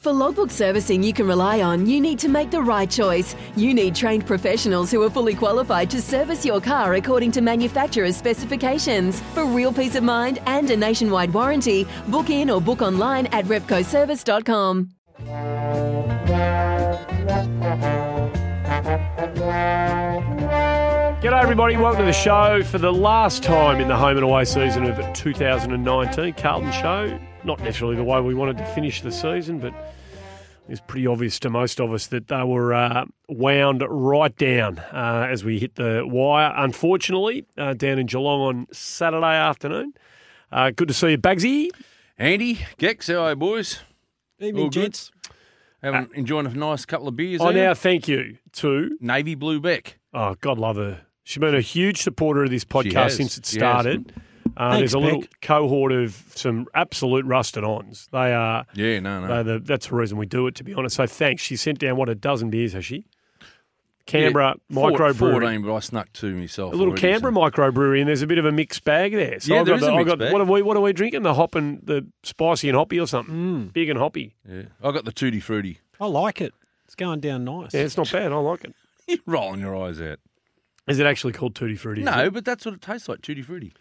For logbook servicing you can rely on, you need to make the right choice. You need trained professionals who are fully qualified to service your car according to manufacturer's specifications. For real peace of mind and a nationwide warranty, book in or book online at repcoservice.com. G'day, everybody. Welcome to the show for the last time in the home and away season of 2019. Carlton Show. Not necessarily the way we wanted to finish the season, but it's pretty obvious to most of us that they were uh, wound right down uh, as we hit the wire. Unfortunately, uh, down in Geelong on Saturday afternoon. Uh, good to see you, Bagsy. Andy, Gex, how are you, boys? Evening, All good? gents. Having enjoying a nice couple of beers. I there? now thank you to, Navy Blue Beck. oh, God love her. She's been a huge supporter of this podcast since it She started. Uh, Thanks, there's a little Beck. cohort of some absolute rusted ons. They are. Yeah, no, no. they're the, that's the reason we do it, to be honest. So thanks. She sent down what a dozen beers, has she? Canberra Yeah, microbrewery. 14, but I snuck two myself. A little already, Canberra so- microbrewery, and there's a bit of a mixed bag there. So Yeah, I've there got is a the- I've mixed got- bag. What are we? What are we drinking? The hop and the spicy and hoppy or something? Mm. Big and hoppy. Yeah. I got the Tutti Frutti. I like it. It's going down nice. Yeah, it's not bad. I like it. You're rolling your eyes out. Is it actually called Tutti Frutti? No, it? but that's what it tastes like, Tutti Frutti.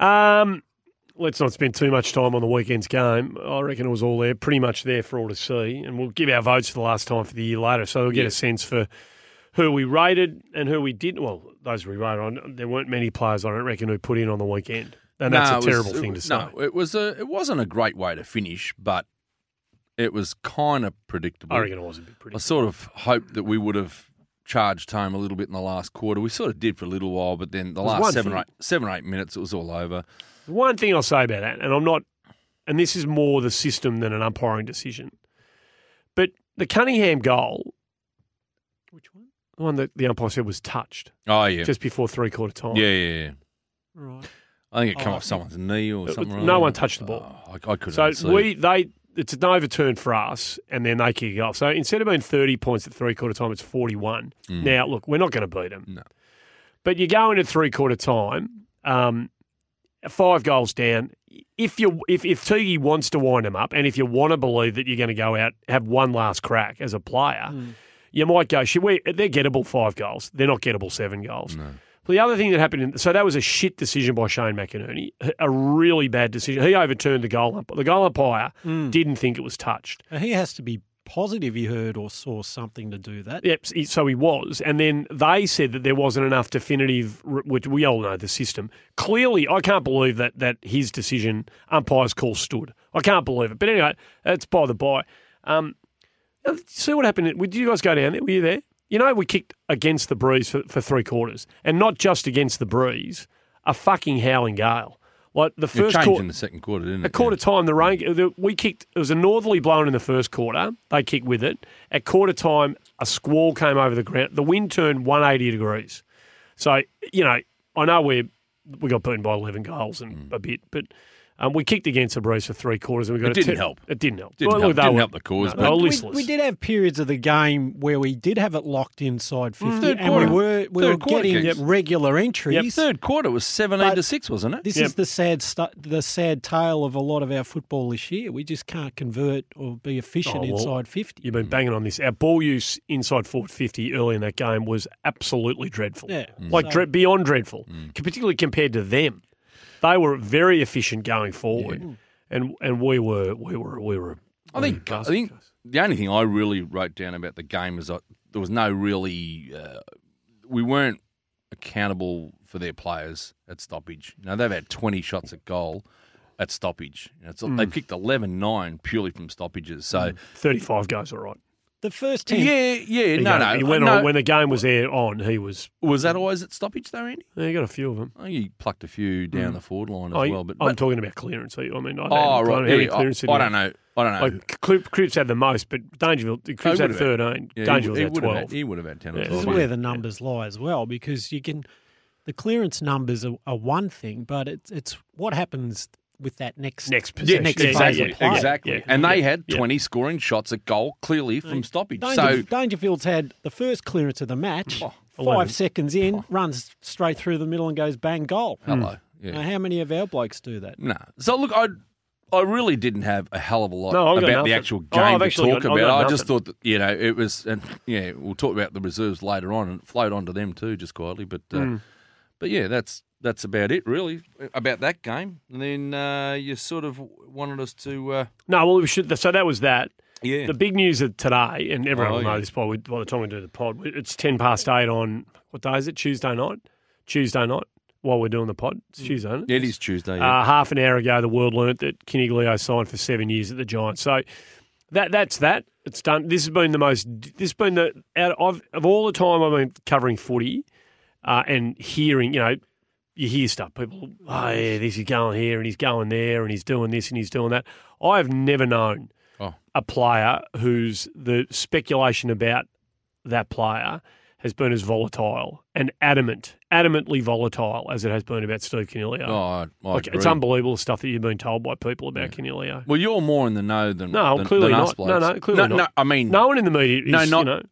Um, let's not spend too much time on the weekend's game. I reckon it was all there, pretty much there for all to see, and we'll give our votes for the last time for the year later, so we'll get Yeah. a sense for who we rated and who we didn't. Well, those we rated on, there weren't many players I don't reckon who put in on the weekend, and that's a it was- terrible thing to say. No, it was a. It wasn't a great way to finish, but it was kind of predictable. I reckon it was a bit pretty. I sort of hoped that we would have charged home a little bit in the last quarter. We sort of did for a little while, but then the last seven or, eight, seven or eight minutes, it was all over. One thing I'll say about that, and I'm not, and this is more the system than an umpiring decision, but the Cuningham goal, Which one? the one that the umpire said was touched Oh yeah, just before three quarter time. yeah, yeah, yeah. Right. I think it Oh, off someone's knee or something. no like one that. touched the ball. Oh, I, I couldn't. So see. we they it's an overturn for us, and then they kick it off. So instead of being thirty points at three quarter time, it's forty one. Mm. Now look, we're not going to beat them. No. But you go into three quarter time, um, five goals down. If you if if Teague wants to wind them up, and if you want to believe that you're going to go out have one last crack as a player, Mm. you might go. Should we? They're gettable five goals. They're not gettable seven goals. No. The other thing that happened, in, so that was a shit decision by Shane McInerney, a really bad decision. He overturned the goal umpire. The goal umpire Mm. didn't think it was touched. He has to be positive he heard or saw something to do that. Yep, so he was. And then they said that there wasn't enough definitive, which we all know the system. Clearly, I can't believe that, that his decision, umpire's call stood. I can't believe it. But anyway, that's by the by. Um, uh, see what happened? Did you guys go down there? Were you there? You know, we kicked against the breeze for, for three quarters, and not just against the breeze, a fucking howling gale. Like the first quarter, in the second quarter, didn't it? at quarter time, the rain. The, we kicked. It was a northerly blowing in the first quarter. They kicked with it. At quarter time, a squall came over the ground. The wind turned 180 degrees. So you know, I know we we got beaten by 11 goals and mm. a bit, but um, we kicked against the breeze for three quarters, and we got It a didn't te- help. It didn't help. Didn't Well, help- look, they didn't were- help the cause, no, but- We, we did have periods of the game where we did have it locked inside 50 Third and quarter. we were we Third were quarter getting kicks. regular entries. Third quarter was seventeen But- to six, wasn't it? This Yep. is the sad stu- the sad tale of a lot of our football this year. We just can't convert or be efficient Oh, well, inside 50. You've been banging on this. Our ball use inside forward 50 early in that game was absolutely dreadful. Yeah. Like So- dre- beyond dreadful, particularly compared to them. They were very efficient going forward, and and we were we were we were. I think I think the only thing I really wrote down about the game is that there was no really uh, we weren't accountable for their players at stoppage. You know, they've had twenty shots at goal at stoppage. You know, it's, They've kicked 11-9 purely from stoppages. So 35 goes all right. The first ten. Yeah, yeah, He no, go- no. He went no. on when the game was there on. He was. was that always at stoppage though, Andy? Yeah, he got a few of them. I think he plucked a few down hmm. the forward line as Oh, well. But, I'm but talking about clearance. I mean, I don't, oh, I don't know right, how many yeah, I, clearance did he I don't know. I don't know. Like Crip- Cripps had the most, but Dangerfield oh, Cripps would had have had- 13. Yeah, he Dangerfield would- he had would have 12. had- He would have had ten Yeah. or This is yeah. where the numbers lie as well, because you can, the clearance numbers are, are one thing, but it's it's what happens with that next Next Yeah, next Yeah, exactly, of play. exactly. Yeah, And they yeah, had yeah. twenty scoring shots at goal clearly from stoppage. Danger, So Dangerfield's had the first clearance of the match. Oh, five 11. seconds in, runs straight through the middle and goes bang goal. hello. Yeah. Now, how many of our blokes do that? No. So look, I I really didn't have a hell of a lot No, about the actual Oh, game I've to talk got- about. I just thought that you know it was, and yeah, we'll talk about the reserves later on and float onto them too, just quietly. But uh, Hmm. but yeah, that's that's about it really about that game. And then uh, you sort of wanted us to uh, No, well, we should. So that was that. yeah. The big news of today, and everyone Oh, will know yeah. this by, by the time we do the pod, it's 10 past 8 on, what day is it? Tuesday night? Tuesday night while we're doing the pod. It's Tuesday, isn't it? it is Tuesday. Yeah. Uh, half an hour ago, the world learnt that Coniglio signed for seven years at the Giants. So that that's that. It's done. This has been the most. This has been the out of of all the time I've been covering footy uh, and hearing. You know, you hear stuff. People, oh yeah, this is going here and he's going there and he's doing this and he's doing that. I have never known Oh. a player whose the speculation about that player has been as volatile and adamant, adamantly volatile as it has been about Steve Coniglio. oh, I, I Like, agree. it's unbelievable the stuff that you've been told by people about Coniglio. Well, you're more in the know than No, than, clearly than us not. No, no, clearly no, not. no. I mean, No one in the media is, No, not- you know,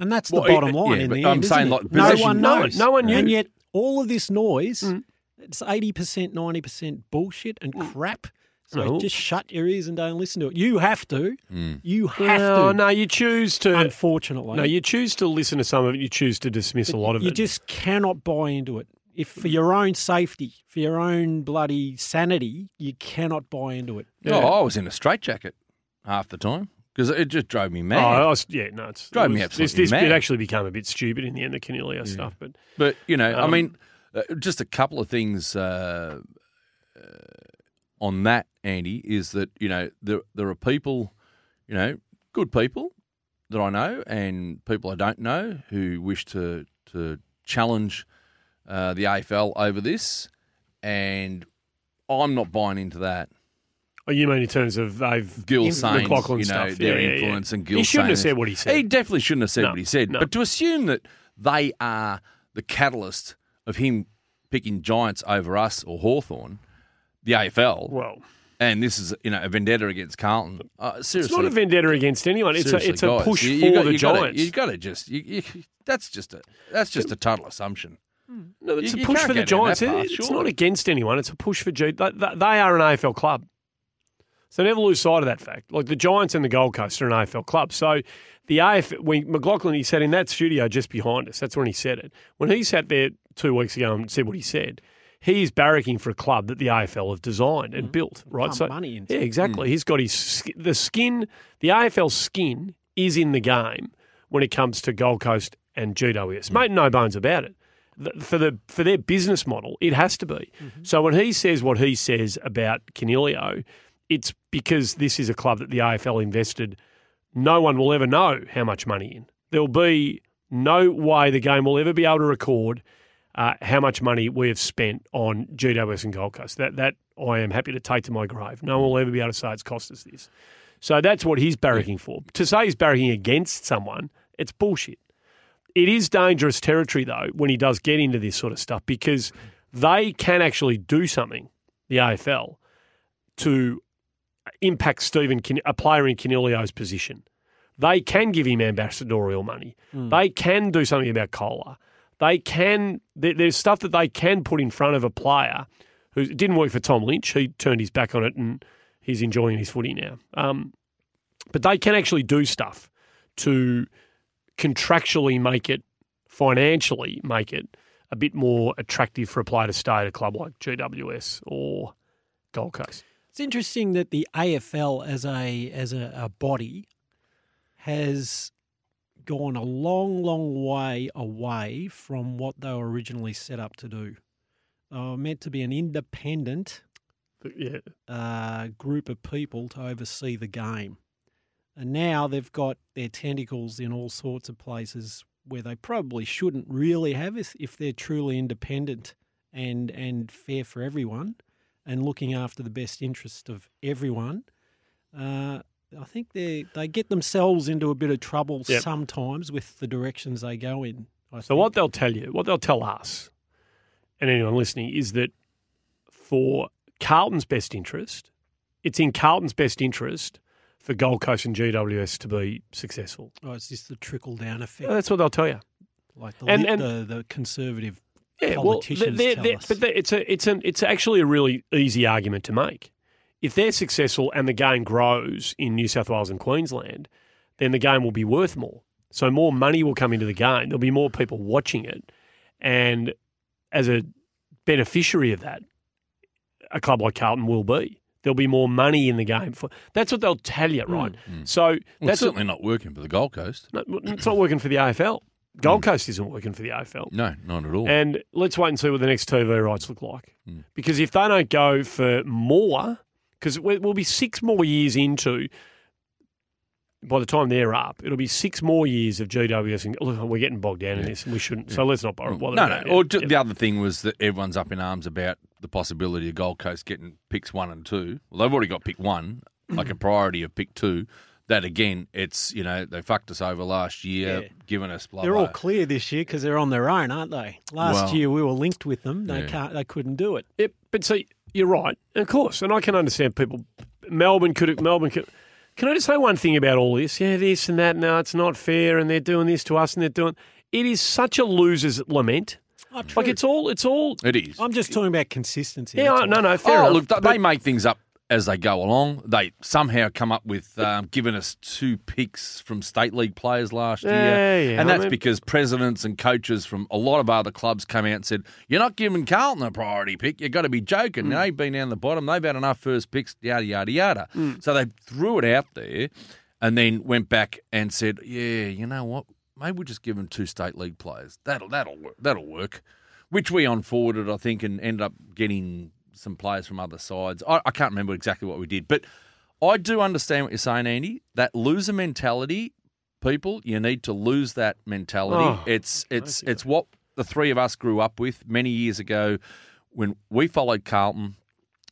And that's the Well, bottom line yeah, in the I'm end. isn't saying, it? like, no possession- one no one- knows. no one knew. And yet, all of this noise, Mm. it's 80%, 90% bullshit and crap. So No. just shut your ears and don't listen to it. You have to. Mm. You have no, to. no, you choose to. Unfortunately. No, you choose to listen to some of it. You choose to dismiss a lot of you it. You just cannot buy into it. If for your own safety, for your own bloody sanity, you cannot buy into it. Yeah. Oh, I was in a straitjacket half the time because it just drove me Oh, mad. I was, yeah, no, it's Drove it me absolutely this, this mad. It actually became a bit stupid in the end, the Coniglio stuff. But But you know, I Um, mean, uh, just a couple of things uh, uh, on that, Andy, is that you know there there are people, you know, good people that I know, and people I don't know who wish to to challenge uh, the AFL over this, and I'm not buying into that. Oh, you mean in terms of they've Gill in- saying, McLachlan you know, stuff. their Yeah, yeah, yeah. influence and Gill He shouldn't saying have said what he said. He definitely shouldn't have said No, what he said. no. But to assume that they are the catalyst of him picking Giants over us or Hawthorn, the AFL, well, and this is you know a vendetta against Carlton. Uh, seriously, it's not a vendetta against anyone. It's a it's a push you- you for got- the you gotta- Giants. you got to just you, that's just a that's just a total assumption. No, it's a push for the go down that Giants. It- it's surely. not against anyone. It's a push for G. They- they are an AFL club. So never lose sight of that fact. Like the Giants and the Gold Coast are an AFL club. So the AFL, when McLachlan, he said in that studio just behind us, that's when he said it. When he sat there two weeks ago and said what he said, he is barracking for a club that the AFL have designed and mm-hmm. built, right? Pump so money into yeah, exactly. Mm. He's got his the skin. The AFL skin is in the game when it comes to Gold Coast and GWS. Mm. Mate, no bones about it. For the for their business model, it has to be. Mm-hmm. So when he says what he says about Coniglio, it's because this is a club that the AFL invested. No one will ever know how much money in. There will be no way the game will ever be able to record uh, how much money we have spent on GWS and Gold Coast. That that I am happy to take to my grave. No one will ever be able to say it's cost us this. So that's what he's barracking for. To say he's barracking against someone, it's bullshit. It is dangerous territory though when he does get into this sort of stuff because they can actually do something, the AFL, to impact Stephen, a player in Coniglio's position. They can give him ambassadorial money. They can do something about COLA. They can. There, there's stuff that they can put in front of a player who didn't work for Tom Lynch. He turned his back on it and he's enjoying his footy now. Um, but they can actually do stuff to contractually make it, financially make it a bit more attractive for a player to stay at a club like GWS or Gold Coast. It's interesting that the AFL as a as a, a body has gone a long, long way away from what they were originally set up to do. They were meant to be an independent yeah, uh, group of people to oversee the game. And now they've got their tentacles in all sorts of places where they probably shouldn't really have if, if they're truly independent and and fair for everyone and looking after the best interest of everyone. Uh, I think they they get themselves into a bit of trouble Yep. sometimes with the directions they go in. I So what they'll tell you, what they'll tell us, and anyone listening, is that for Carlton's best interest, it's in Carlton's best interest for Gold Coast and GWS to be successful. Oh, it's just the trickle down effect, That's what they'll tell you. like the, and- and- the the conservative Yeah, well, politicians they're- tell they're- us. but they're- it's a, it's an, it's actually a really easy argument to make. If they're successful and the game grows in New South Wales and Queensland, then the game will be worth more. So more money will come into the game. There'll be more people watching it, and as a beneficiary of that, a club like Carlton will be. There'll be more money in the game. For that's what they'll tell you, right? Hmm. So Well, it's that's certainly not working for the Gold Coast. not, it's not working for the AFL. Gold Coast isn't working for the AFL. No, not at all. And let's wait and see what the next TV rights look like. Hmm. Because if they don't go for more, because we'll be six more years into, by the time they're up, it'll be six more years of GWS. And look, we're getting bogged down in this, and we shouldn't. So let's not bother. no, no. it. Or Yeah. the other thing was that everyone's up in arms about the possibility of Gold Coast getting picks one and two. Well, they've already got pick one, like a priority of pick two. That again, it's you know they fucked us over last year, Yeah. giving us blah They're blah. all clear this year because they're on their own, aren't they? Last Well, year we were linked with them. They yeah. can't. They couldn't do it. Yep, but see, you're right, of course, and I can understand people. Melbourne could. Melbourne could. Can I just say one thing about all this? Yeah, this and that. No, it's not fair, and they're doing this to us, and they're doing. It is such a loser's lament. Oh, Like it's all. It's all. it is. I'm just talking about consistency. Yeah, I- no, no, fair oh, enough. look, th- but- they make things up as they go along. They somehow come up with um, giving us two picks from state league players last year, Yeah, yeah, and I that's mean- because presidents and coaches from a lot of other clubs came out and said, "You're not giving Carlton a priority pick. You've got to be joking. Mm. They've been down the bottom. They've had enough first picks. Yada yada yada." Mm. So they threw it out there, and then went back and said, "Yeah, you know what? Maybe we'll just give them two state league players. That'll that'll work. That'll work." Which we on forwarded, I think, and ended up getting some players from other sides. I, I can't remember exactly what we did, but I do understand what you're saying, Andy. That loser mentality, people, you need to lose that mentality. Oh, it's it's it's what the three of us grew up with many years ago when we followed Carlton.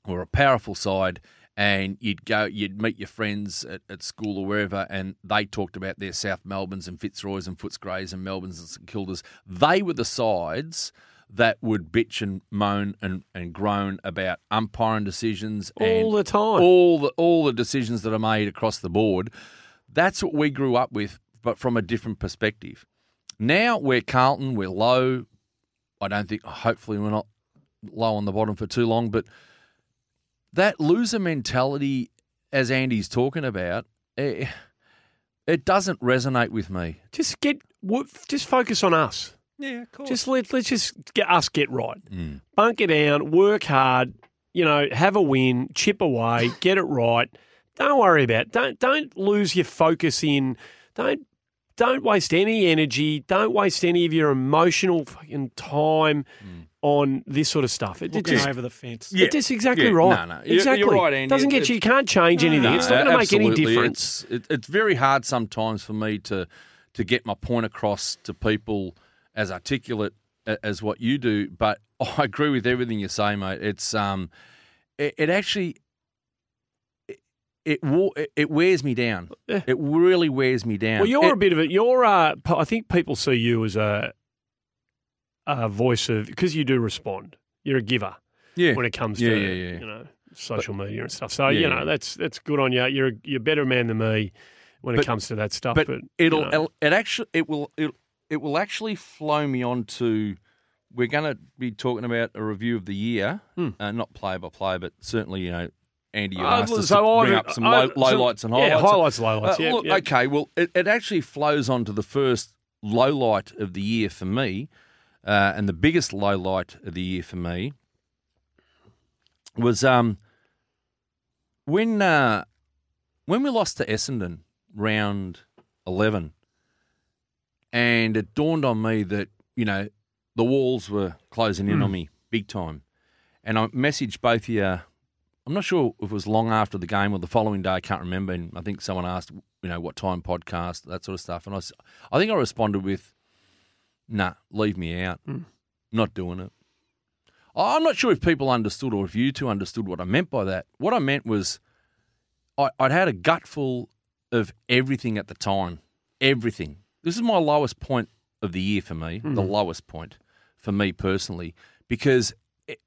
We're a powerful side, and you'd go, you'd meet your friends at, at school or wherever, and they talked about their South Melbournes and Fitzroys and Footscrays and Melbournes and St Kildas. They were the sides that would bitch and moan and, and groan about umpiring decisions All and the time. all the all the decisions that are made across the board. That's what we grew up with, but from a different perspective. Now we're Carlton, we're low. I don't think. Hopefully, we're not low on the bottom for too long. But that loser mentality, as Andy's talking about, eh, it doesn't resonate with me. Just get. Just focus on us. Yeah, of course. Just let let's just get us get right. Mm. Bunk it down, work hard. You know, have a win, chip away, get it right. Don't worry about. It. Don't don't lose your focus in. Don't don't waste any energy. Don't waste any of your emotional fucking time mm. on this sort of stuff. It, it looking just, over the fence. Yeah. it's exactly Yeah, right. no, no. You're- you're right, Andy. Doesn't get It's- you. You can't change anything. it's not going to make any difference. It's, it, it's very hard sometimes for me to to get my point across to people as articulate as what you do. But I agree with everything you say, mate. It's um, it, it actually. It, it wears me down. Yeah. It really wears me down. Well, you're It- a bit of it. You're. Uh, I think people see you as a a voice of because you do respond. You're a giver yeah. when it comes Yeah, to yeah, you know social media and stuff. So you know that's that's good on you. You're a, you're a better man than me when it comes to that stuff. but, But, it'll know. it'll- it actually it will it, it will actually flow me on to we're going to be talking about a review of the year uh, not play by play but certainly you know Andy you Uh, asked us so to bring I've- up some I- low, low lights and yeah, highlights highlights, lowlights. Uh, yeah, look, yeah. okay well it, it actually flows on to the first low light of the year for me uh, and the biggest low light of the year for me was um when uh, when we lost to Essendon round eleven, and it dawned on me that you know the walls were closing in on hmm. me big time, and I messaged both of you I'm not sure if it was long after the game or the following day. I can't remember. And I think someone asked, you know, what time podcast, that sort of stuff. And I, I think I responded with, "Nah, leave me out. Hmm. Not doing it." I'm not sure if people understood or if you two understood what I meant by that. What I meant was, I, I'd had a gutful of everything at the time. Everything. This is my lowest point of the year for me. The mm-hmm. lowest point for me personally, because it,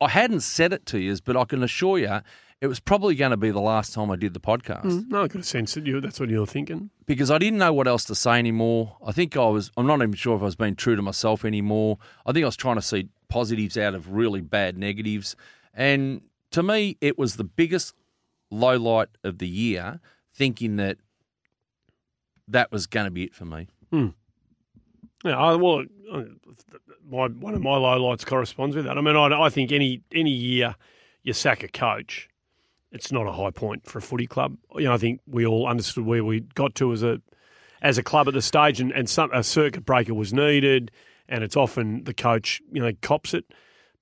I hadn't said it to you, but I can assure you, it was probably going to be the last time I did the podcast mm, No, I could have sense that you that's what you're thinking. because I didn't know what else to say anymore. I think I was, I'm not even sure if I was being true to myself anymore. I think I was trying to see positives out of really bad negatives. And to me, it was the biggest low light of the year, thinking that that was going to be it for me. Hmm. Yeah, I, well, my one of my lowlights corresponds with that. I mean, I, I think any any year you sack a coach, it's not a high point for a footy club. You know, I think we all understood where we got to as a as a club at the stage, and, and some, a circuit breaker was needed, and it's often the coach, you know, cops it.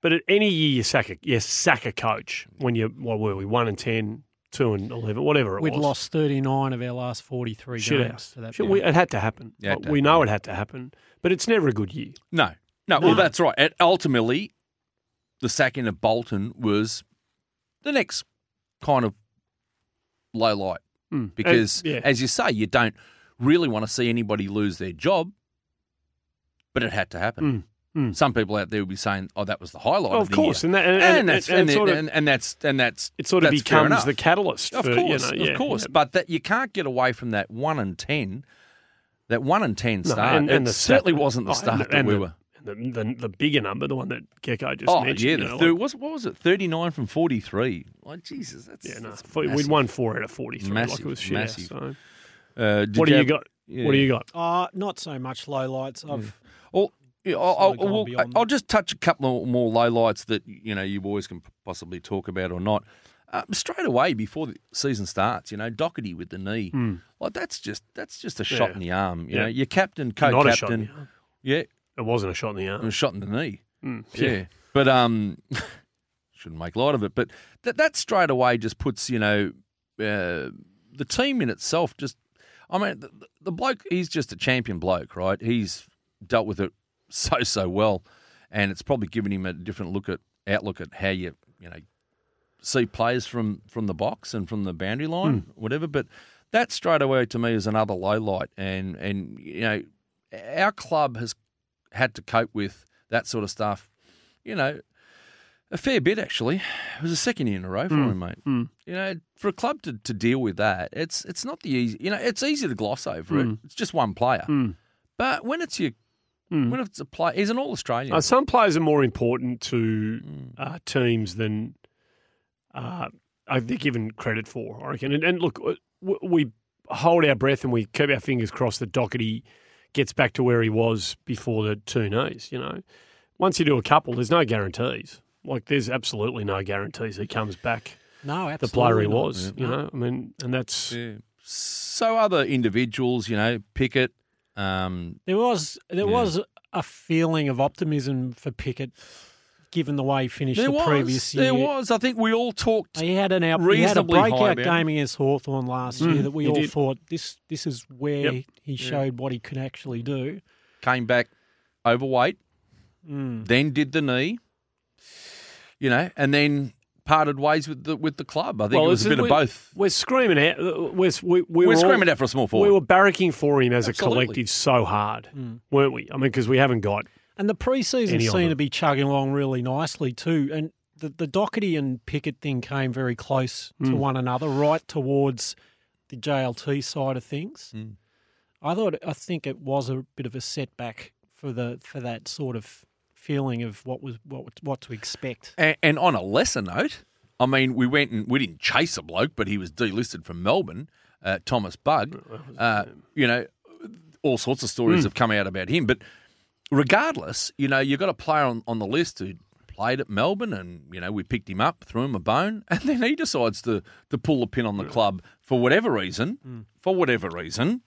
But at any year you sack a you sack a coach when you what were we one and 10, 2 and eleven, whatever it was. We'd lost 39 of our last 43 Shit games. house. to that Shit, we, it had to happen. It had to we happen, know it had to happen, but it's never a good year. No, no, well, that's right. And ultimately, the sacking of Bolton was the next kind of low light Mm. because, And- yeah. as you say, you don't really want to see anybody lose their job, but it had to happen. Mm, mm. Some people out there will be saying, "Oh, that was the highlight." Well, of, of the course, year. and that- and- and, and- that's and and, sort of- and, and that's and that's It sort of becomes the catalyst. Of for, course, you know, yeah, of course, yeah. but that you can't get away from that one and ten. That one and ten No, start. and- and it the certainly stat- wasn't the oh, start and, that and we the, were. The, the, the bigger number, the one that Gecko just Oh mentioned. yeah, you the know, third, like- was what was it? Thirty nine from forty three. Like Jesus, that's yeah, no, that's we'd won four out of forty-three. like it was shit. massive. So. Uh, What do you have- got? yeah. What do you got? Uh, not so much low lights. I've Well, yeah, I'll, I'll, well, I'll just touch a couple more lowlights that you know you boys can possibly talk about or not. Um, straight away before the season starts, you know, Docherty with the knee, like that's just that's just a shot. Yeah. in the arm. You Yeah. know, your captain, Not a shot in co-captain, the arm. yeah, It wasn't a shot in the arm. it was shot in the knee. Mm, Yeah. But um, shouldn't make light of it. But that that straight away just puts you know uh, the team in itself. Just I mean the, the bloke he's just a champion bloke, right? He's dealt with it so so well, and it's probably given him a different look at outlook at how you you know see players from from the box and from the boundary line, hmm. whatever. But that straight away to me is another low light, and and you know our club has had to cope with that sort of stuff. You know, a fair bit actually. It was a second year in a row for him, mate. Hmm. You know, for a club to, to deal with that, it's it's not the easy. You know, it's easy to gloss over it. Hmm. It's just one player, but when it's your when it's a player, he's an all Australian. Uh, some players are more important to Hmm. uh, teams than uh, they're given credit for, I reckon. And, and look, uh, we hold our breath and we keep our fingers crossed that Docherty gets back to where he was before the two knees. You know, once you do a couple, there's no guarantees. Like, there's absolutely no guarantees he comes back no, absolutely. the player he not. was. You know, I mean, and that's Yeah. So other individuals, you know, Pickett. Um, There was there Yeah. was a feeling of optimism for Pickett, given the way he finished there the was, previous year. there was. I think we all talked. He had an out, he had a breakout game against Hawthorn last year that we all did. thought this this is where Yep. he showed what he could actually do. came back overweight, Mm. then did the knee, you know, and then parted ways with the with the club. I think Well, it was a it's- bit of we- both. We're screaming out. uh, We're, we, we We're were all- screaming out for a small forward. We were barracking for him as Absolutely. a collective so hard, weren't we? I mean, because we haven't got. And the preseason Any seemed to be chugging along really nicely too. And the, the Docherty and Pickett thing came very close Hmm. to one another, right towards the JLT side of things. Hmm. I thought I think it was a bit of a setback for the for that sort of feeling of what was what what to expect. And, and on a lesser note, I mean, we went and we didn't chase a bloke, but he was delisted from Melbourne, uh, Thomas Bug. Uh, you know, all sorts of stories have come out about him. But regardless, you know, you've got a player on, on the list who played at Melbourne and, you know, we picked him up, threw him a bone, and then he decides to, to pull the pin on the club for whatever reason, for whatever reason,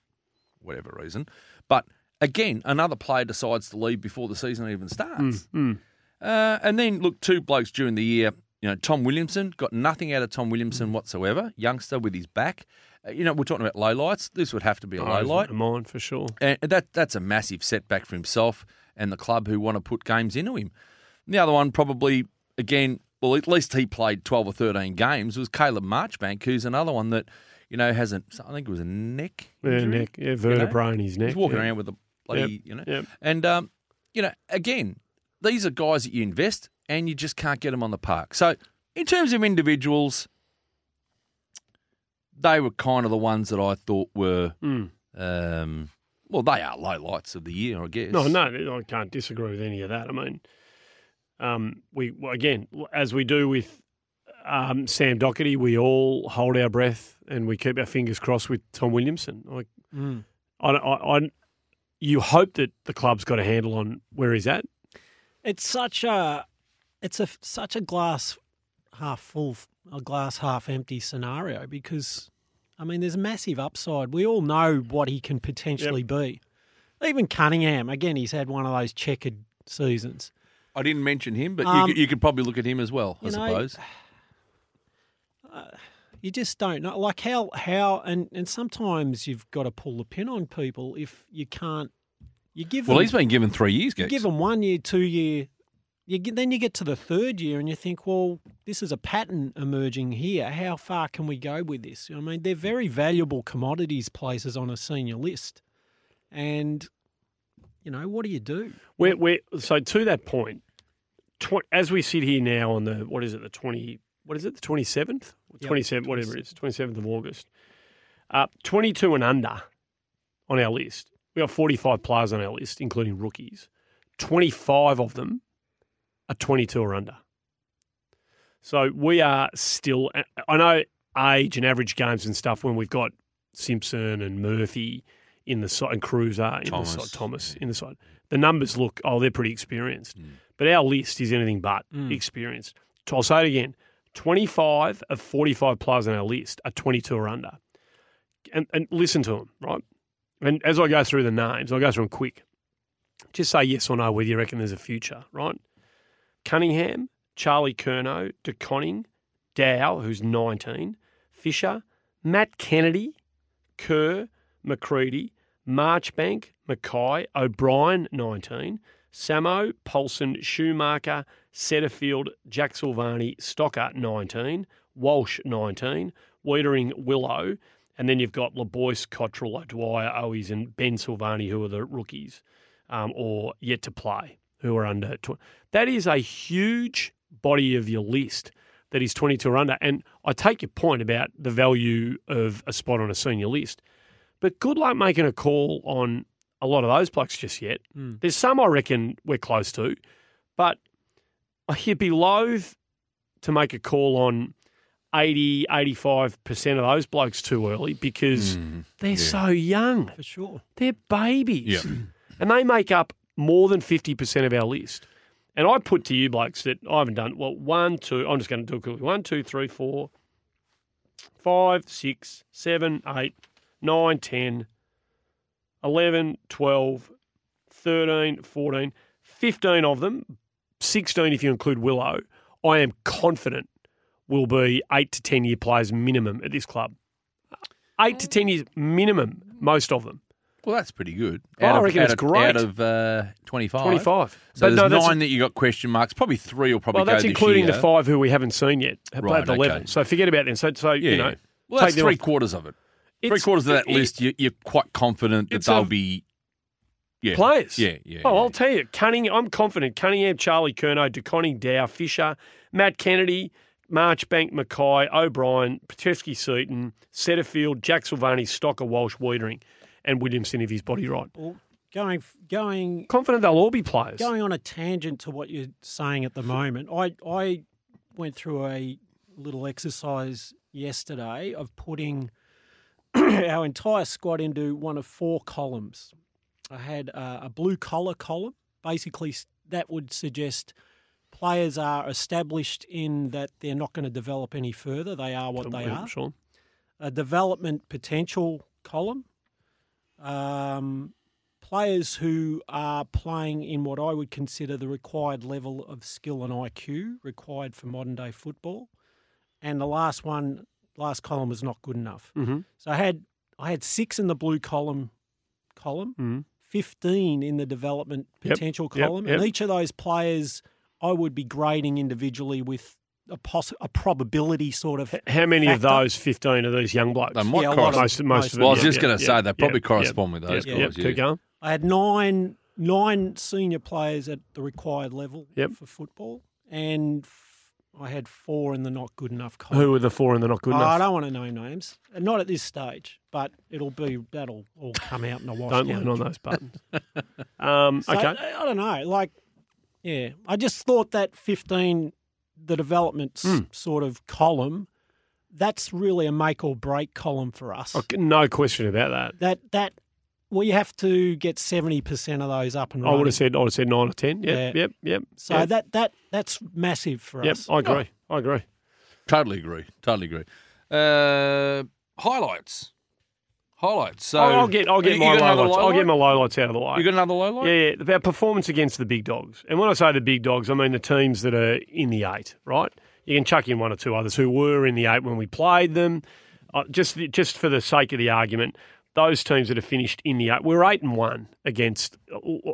whatever reason. But again, another player decides to leave before the season even starts. Uh, and then, look, two blokes during the year You know, Tom Williamson got nothing out of Tom Mm. Williamson whatsoever. Youngster with his back. Uh, you know, we're talking about low lights. This would have to be a Oh, low light. mine for sure. And that that's a massive setback for himself and the club who want to put games into him. The other one, probably again, well, at least he played twelve or thirteen games. Was Caleb Marchbank, who's another one that you know hasn't. I think it was a neck. Yeah, neck, yeah, vertebrae in his neck. He's walking yeah. around with a bloody, you know. Yep. And um, you know, again, these are guys that you invest and you just can't get them on the park. So, in terms of individuals, they were kind of the ones that I thought were, Mm. um, well, they are low lights of the year, I guess. No, no, I can't disagree with any of that. I mean, um, we well, again, as we do with um, Sam Docherty, we all hold our breath and we keep our fingers crossed with Tom Williamson. Like, Mm. I, I, I, you hope that the club's got a handle on where he's at. It's such a, it's a such a glass half full, a glass half empty scenario because, I mean, there's a massive upside. We all know what he can potentially be. Even Cuningham, again, he's had one of those checkered seasons. I didn't mention him, but Um, you, could, you could probably look at him as well, I know, suppose. You just don't know, like how how, and and sometimes you've got to pull the pin on people if you can't. You give Well, them, he's been given three years, you give them one year, two year. You get, then you get to the third year and you think, well, this is a pattern emerging here. How far can we go with this? I mean, they're very valuable commodities places on a senior list, and you know what do you do? We're, we're, so to that point, tw- as we sit here now on the what is it the twenty what is it the twenty seventh Yep, twenty seventh whatever it is twenty seventh of August, uh, twenty two and under on our list. We got forty five players on our list, including rookies. Twenty five of them are twenty two or under. So we are still. I know age and average games and stuff when we've got Simpson and Murphy in the side and Cruiser in Thomas. the side, Thomas in the side. The numbers look oh they're pretty experienced, but our list is anything but experienced. So I'll say it again: twenty five of forty five players on our list are twenty two or under, and and listen to them right. And as I go through the names, I'll go through them quick. Just say yes or no whether you reckon there's a future, right? Cuningham, Charlie Curnow, De Koning, Dow, who's 19, Fisher, Matt Kennedy, Kerr, McCready, Marchbank, McKay, O'Brien, 19, Samo, Paulson, Schumacher, Setterfield, Jack Silvagni, Stocker, 19, Walsh, 19, Weitering, Willow, and then you've got LeBoyce, Cottrell, O'Dwyer, Owies, and Ben Silvagni, who are the rookies um, or yet to play, who are under. Tw- that is a huge body of your list that is 22 or under. And I take your point about the value of a spot on a senior list, but good luck making a call on a lot of those blokes just yet. There's some I reckon we're close to, but you'd be loath to make a call on 80, 85% of those blokes too early because hmm. they're so young. For sure. They're babies. Yeah. And they make up more than 50% of our list. And I put to you blokes that I haven't done, well, one, two, I'm just going to do it quickly. One, two, three, four, five, six, seven, eight, nine, 10, 11, 12, 13, 14, 15 of them, 16 if you include Willow, I am confident will be eight to 10 year players minimum at this club. Eight to 10 years minimum, most of them. Well, that's pretty good. Oh, I of, reckon out it's of, great. Out of uh, 25. 25. So But there's that's- nine that you got question marks. Probably three will probably Well, that's including the five who we haven't seen yet at Right, the okay. level. So forget about them. So, so Yeah. you know, well, take that's three off. quarters of it. Three quarters of that it- list, you, you're quite confident that they'll a- be yeah. players. Yeah, yeah. Oh, yeah. I'll tell you, Cunning. I'm confident. Cuningham, Charlie Curnow, De Koning, Dow, Fisher, Matt Kennedy, Marchbank, McKay, O'Brien, Petrevski, Seton, Setterfield, Jack Silvagni, Stocker, Walsh, Weitering, and Williamson if his body right. Well, going going Confident they'll all be players. Going on a tangent to what you're saying at the moment, I I went through a little exercise yesterday of putting our entire squad into one of four columns. I had uh, a blue collar column. Basically, that would suggest players are established in that they're not going to develop any further. They are what they are. Sure. A development potential column. Um, players who are playing in what I would consider the required level of skill and IQ required for modern day football. And the last one, last column was not good enough. Mm-hmm. So I had I had six in the blue column column. Mm-hmm. 15 in the development potential yep, column. Yep, yep. And each of those players I would be grading individually with a, poss- a probability sort of. How many factor. of those 15 are these young blokes? They might yeah, correspond. Most, most, most of them. Well, I was just going to say they probably correspond with those guys. Keep going. I had nine nine senior players at the required level for football and I had four in the not good enough column. Who are the four in they're not good Oh, I don't want to know names, Uh, not at this stage, but it'll be that'll all come out in a wash. Don't lean on those buttons. um, So, okay. I don't know. Like, yeah, I just thought that 15, the development Hmm. sort of column, that's really a make or break column for us. Okay, No question about that. That that we have to get 70% of those up and running. I would have said I would have said nine or ten. Yep, Yeah. yep, yep. So yep, that that that's massive for yep. us. I agree. I agree. Totally agree. Totally agree. Uh, highlights. Highlights. So I'll, I'll get I'll get You- my you got another. I'll get my lowlight? lowlights out of the way. You got another low light? Yeah, yeah, about performance against the big dogs. And when I say the big dogs, I mean the teams that are in the eight, right? You can chuck in one or two others who were in the eight when we played them. Uh, just just for the sake of the argument, those teams that have finished in the eight, we were eight and one against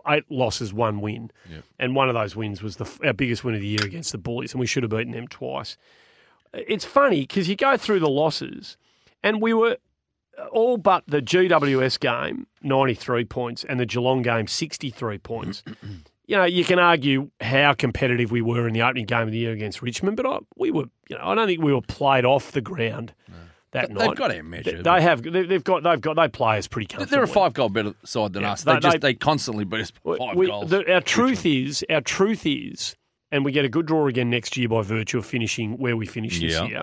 eight losses, one win, Yep. and one of those wins was the, our biggest win of the year against the Bullies, and we should have beaten them twice. It's funny because you go through the losses, and we were all but the GWS game, 93 points, and the Geelong game, 63 points. you know, you can argue how competitive we were in the opening game of the year against Richmond, but I, we were, you know, I don't think we were played off the ground that They- night. They've got our They, measure. they have. they- They've got. They've got. They play us pretty comfortably. They're a five goal better side than Yeah, us. They, they- just they- they constantly beat us five We- goals. the- our truth is, our truth is, and we get a good draw again next year by virtue of finishing where we finished this year.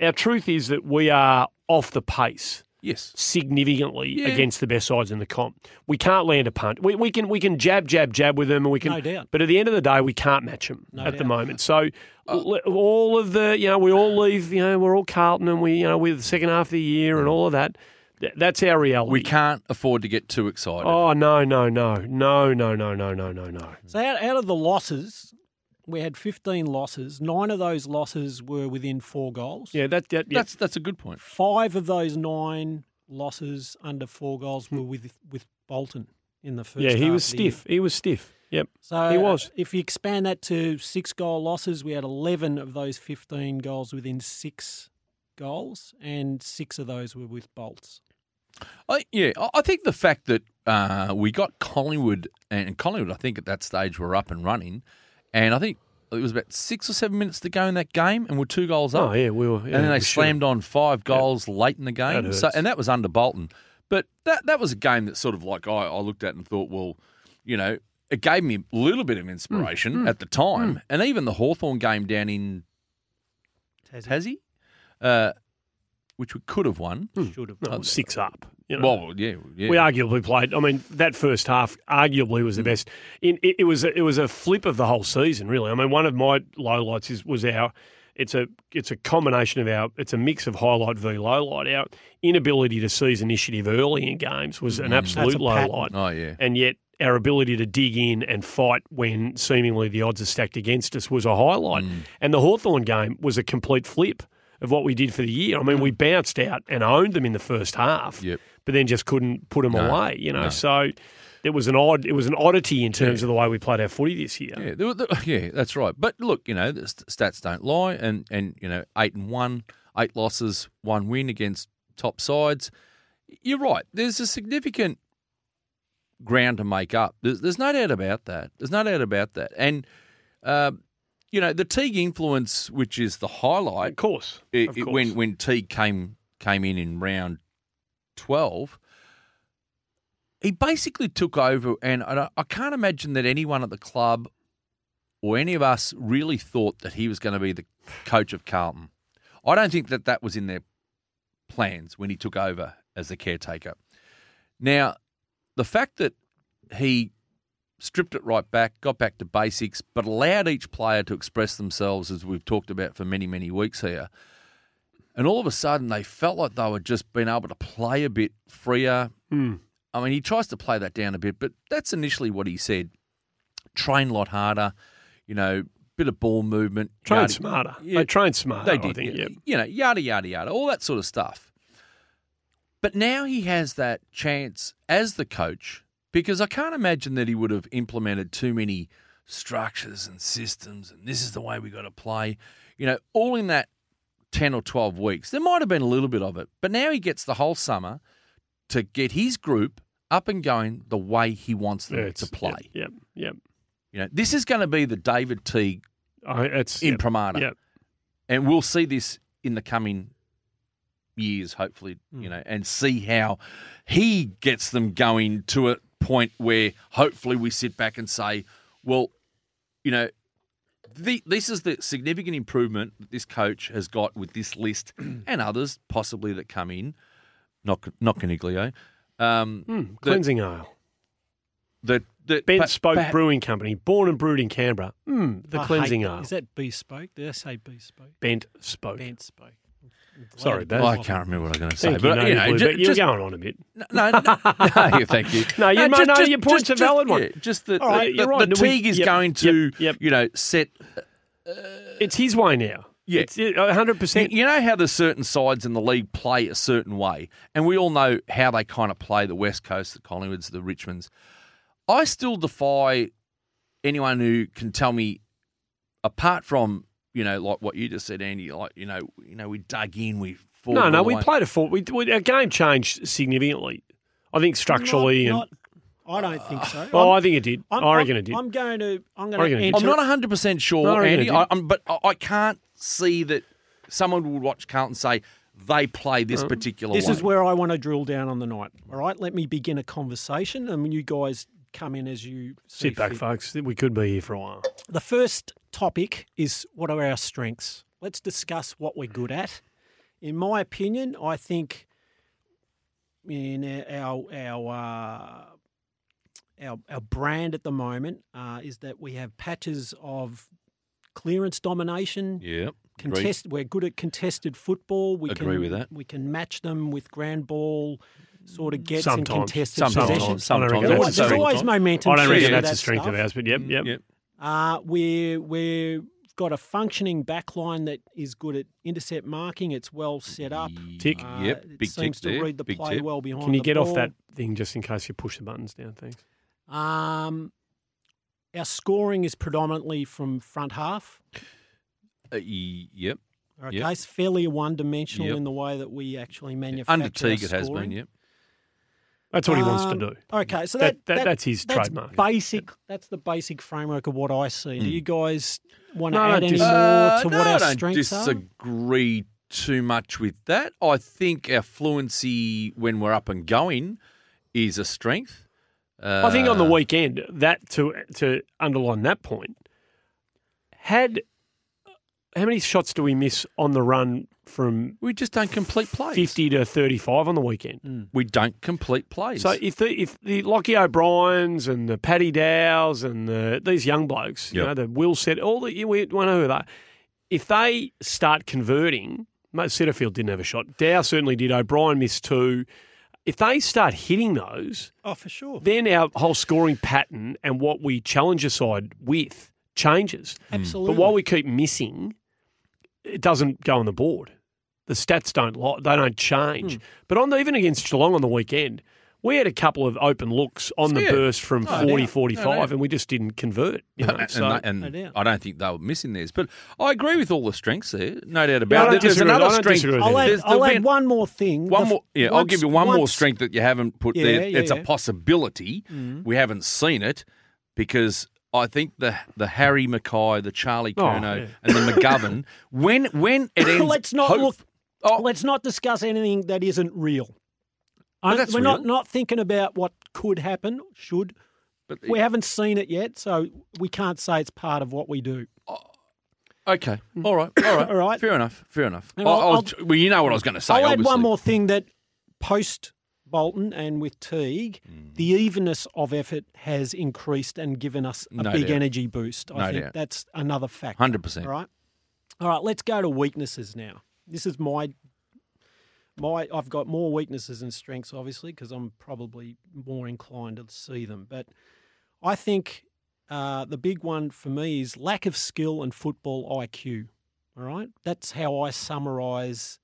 Our truth is that we are off the pace yes. significantly Yeah. against the best sides in the comp. We can't land a punt. We, we can we can jab jab jab with them, and we can. No doubt. But at the end of the day, we can't match them No at the moment. So uh, l- all of the you know we all leave you know we're all Carlton, and we you know we're the second half of the year and mm. all of that. Th- That's our reality. We can't afford to get too excited. Oh no no no no no no no no no no. So out, out of the losses, we had 15 losses. Nine of those losses were within four goals. Yeah, that, that yeah. That's that's a good point. Five of those nine losses under four goals were with with Bolton in the first. Hmm. yeah. He half was of the year. stiff. He was stiff. Yep. So He was. If you expand that to six goal losses, we had 11 of those 15 goals within six goals, and six of those were with Bolts. I, yeah, I I think the fact that uh, we got Collingwood and Collingwood, I think at that stage were up and running, and I think it was about six or seven minutes to go in that game, and we're two goals up. Oh yeah, we were. Yeah, and then they we should've- slammed on five goals late in the game. That so, and that was under Bolton. But that that was a game that sort of like I, I looked at and thought, well, you know, it gave me a little bit of inspiration Mm, at the time, and even the Hawthorn game down in Tassie, uh, which we could have won. Should have. No, six up. You know. Well, yeah, yeah. We arguably played. I mean, that first half arguably was the mm. best. In, it, it was a, it was a flip of the whole season, really. I mean, one of my lowlights is was our. It's a it's a combination of our. It's a mix of highlight v low light. Our inability to seize initiative early in games was an mm. absolute low pattern. light, oh yeah. and yet our ability to dig in and fight when seemingly the odds are stacked against us was a highlight. Mm. And the Hawthorn game was a complete flip of what we did for the year. I mean, we bounced out and owned them in the first half Yep. but then just couldn't put them No, away. You know, no. so it was an odd, it was an oddity in terms of the way we played our footy this year. Yeah, there there- yeah, that's right. But look, you know, the stats don't lie, and and you know, eight and one, eight losses, one win against top sides. You're right. There's a significant ground to make up. There's, there's no doubt about that. There's no doubt about that. And uh, you know, the Teague influence, which is the highlight, Of course, it, of it- course. when when Teague came came in in round twelve, he basically took over, and I, I can't imagine that anyone at the club or any of us really thought that he was going to be the coach of Carlton. I don't think that that was in their plans when he took over as the caretaker. Now, the fact that he stripped it right back, got back to basics, but allowed each player to express themselves, as we've talked about for many, many weeks here. And all of a sudden, they felt like they were just being able to play a bit freer. Mm. I mean, he tries to play that down a bit, but that's initially what he said. Train a lot harder, you know, bit of ball movement. Train yada- smarter. Yeah, They train smarter. they did. Think. yeah. You know, yada, yada, yada, all that sort of stuff. But now he has that chance as the coach because I can't imagine that he would have implemented too many structures and systems and this is the way we got to play. You know, all in that 10 or 12 weeks. There might have been a little bit of it, but now he gets the whole summer to get his group up and going the way he wants them to play. Yep. Yep. You know, this is going to be the David Teague I, it's in yep. Yep. And we'll see this in the coming years, hopefully, Hmm. you know, and see how he gets them going to a point where hopefully we sit back and say, well, you know, the, this is the significant improvement that this coach has got with this list and others possibly that come in, not not Coniglio. Um, Mm, that- cleansing ale. the that Bent pa- Spoke perha- Brewing Company, born and brewed in Canberra. Mm, the I cleansing that. ale. Is that bespoke? Did I say bespoke? Bent Spoke. Bent spoke. Sorry, it. Well, I can't remember what I was going to say, Thank you. but No, you know, you ju- are just, going on a bit. No, no, no, thank you. No, you- no, your point's a valid one. yeah, just that All right, the, you're the, right. the No, we- Teague is yep, going to, yep, yep. you know, set. It's his way now. Yeah. It's uh, hundred You, percent. you know how the certain sides in the league play a certain way, and we all know how they kind of play the West Coast, the Collingwoods, the Richmonds. I still defy anyone who can tell me, apart from you know, like what you just said, Andy, like you know, you know, we dug in, we fought No, no, the we way. played a four. We, we our game changed significantly. I think structurally, Not- and not- I don't think so. oh, I'm- I think it did. I'm, I reckon I'm- it did. I'm going to. I'm going to it enter. did. I'm not 100 percent No, I sure, Andy, I. I'm, but I, I can't see that someone would watch Carlton say they play Uh, this particular. This way. is where I want to drill down on the night. All right, let me begin a conversation, and you guys come in as you see Sit back, fit. folks. We could be here for a while. The first topic is what are our strengths? Let's discuss what we're good at. In my opinion, I think in our our uh, our, our brand at the moment uh, is that we have patches of clearance domination. Yep. agreed. Contest, we're good at contested football. We Agree can, with that. We can match them with grand ball sort of gets in contested Sometimes. possessions. Sometimes. I don't There's always, there's always momentum. I don't share reckon to that's that a strength stuff. of ours, but yep, yep. Yep. Uh, we're we've got a functioning back line that is good at intercept marking. It's well set up. Tick. Uh, Yep. It Big seems tick to there. read the Big play tip. well behind. Can you the get off that thing just in case you push the buttons down? Thanks. Um, our scoring is predominantly from front half. Uh, yep. Okay, Yep. it's fairly one-dimensional Yep. in the way that we actually manufacture. Under Teague, it has scoring. been. Yep. That's what he wants to Um, do. Okay, so That- that, that- that's his that's trademark. Basic. That's the basic framework of what I see. Do Mm. you guys want to No, add any dis- more Uh, to no, what I our don't strengths are? disagree too much with that. I think our fluency when we're up and going is a strength. Uh, I think on the weekend, that to to underline that point, had how many shots do we miss on the run from we just don't complete plays. fifty to thirty five on the weekend? Mm. We don't complete plays. So if the if the Lockie O'Briens and the Paddy Dows and the these young blokes, you Yep. know, the Will set all the we we know who they are. If they start converting, most Setterfield didn't have a shot. Dow certainly did. O'Brien missed two. If they start hitting those, oh, for sure. then our whole scoring pattern and what we challenge a side with changes. Absolutely. But while we keep missing, it doesn't go on the board. The stats don't lie, they don't change. Hmm. But on the, even against Geelong on the weekend, we had a couple of open looks on the Yeah. burst from No 40, doubt. 45, No and we just didn't convert. You know, and, so, they- and No. I don't think they were missing theirs. But I agree with all the strengths there, no doubt about don't it. There's another strength. I'll, add, I'll there'll add one more thing. One more, f- yeah. I'll give you one more strength that you haven't put Yeah, there. yeah, it's yeah. a possibility. Mm. We haven't seen it because I think the the Harry McKay, the Charlie Oh, yeah. and the McGovern. when when it ends, Let's not hope- look. Oh, Let's not discuss anything that isn't real. We're not real. not thinking about what could happen, should. but, We haven't seen it yet, so we can't say it's part of what we do. Oh, okay, hmm. all right, all right, All right. Fair enough. Fair enough. I- I'll- I was- well, you know what I was going to say. I'll add one more thing that post Bolton and with Teague, Mm. the evenness of effort has increased and given us a No big doubt. energy boost. I No think doubt. that's another factor. Hundred percent. All right. All right, let's go to weaknesses now. This is my my I've got more weaknesses and strengths, obviously, because I'm probably more inclined to see them. But I think uh, the big one for me is lack of skill and football IQ. All right, that's how I summarise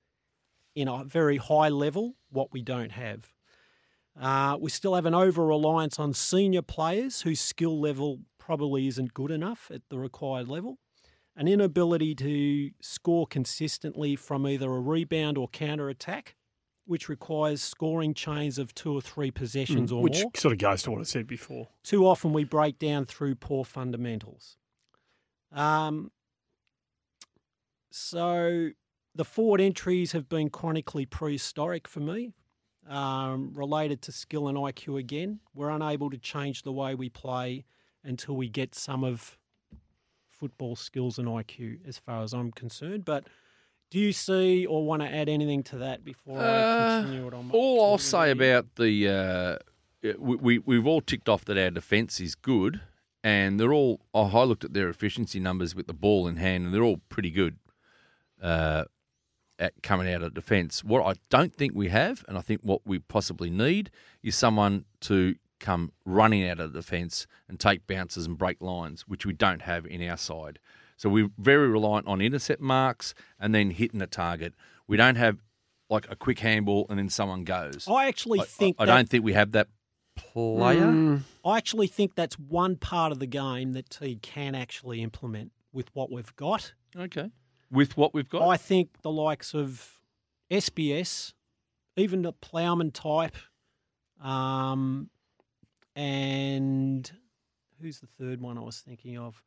in a very high level what we don't have. Uh, we still have an over reliance on senior players whose skill level probably isn't good enough at the required level. An inability to score consistently from either a rebound or counter attack, which requires scoring chains of two or three possessions or Mm, which more. sort of goes to what I said before. Too often we break down through poor fundamentals. Um, so the forward entries have been chronically prehistoric for me, um, related to skill and IQ again. We're unable to change the way we play until we get some of football skills and IQ, as far as I'm concerned. But do you see or want to add anything to that before I Uh, continue it on? All I'll say the- about the uh, we, we we've all ticked off that our defence is good, and they're all. oh, I looked at their efficiency numbers with the ball in hand, and they're all pretty good uh, at coming out of defence. What I don't think we have, and I think what we possibly need, is someone to come running out of defence and take bounces and break lines, which we don't have in our side. So we're very reliant on intercept marks and then hitting the target. We don't have like a quick handball and then someone goes. I actually I- think I, that- don't think we have that player. Mm, I actually think that's one part of the game that Teague can actually implement with what we've got. Okay. With what we've got, I think the likes of SBS, even the Plowman type, um, and who's the third one I was thinking of?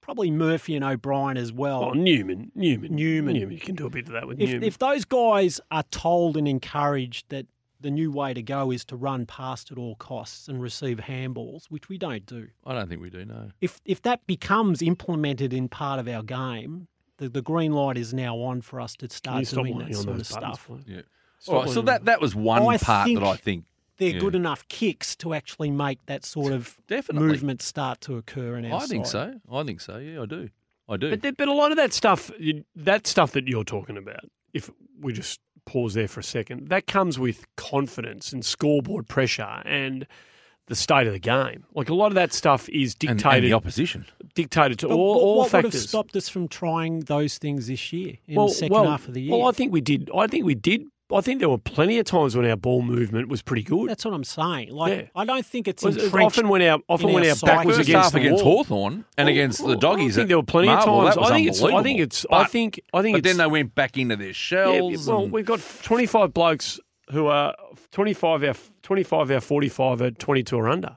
Probably Murphy and O'Brien as well. oh, Newman, Newman, Newman. Newman. You can do a bit of that with if, Newman. if those guys are told and encouraged that the new way to go is to run past at all costs and receive handballs, which we don't do, I don't think we do. No. if if that becomes implemented in part of our game, the, the green light is now on for us to start doing that on sort of those buttons, stuff. Yeah. All right. So that that was one I part think that I think They're Yeah. good enough kicks to actually make that sort of Definitely. movement start to occur in our I think side. so. I think so. Yeah, I do. I do. But, but a lot of that stuff, that stuff that you're talking about, if we just pause there for a second, that comes with confidence and scoreboard pressure and the state of the game. Like a lot of that stuff is and, and dictated the opposition. dictated to But all, what, all what would have stopped us from trying those things this year in the second well, half of the year? Well, I think we did. I think we did. I think there were plenty of times when our ball movement was pretty good. That's what I'm saying. Like, Yeah. I don't think it's It entrenched. often when our often when our our back was against the against wall. Hawthorn and Well, against the doggies. I think there were plenty Marvel, of that times. was I think it's. I think unbelievable. it's. I think. I think. But it's, then they went back into their Yeah, shells. well, and- we've got 25 blokes who are 25 our 25 our 45 are 22 or under.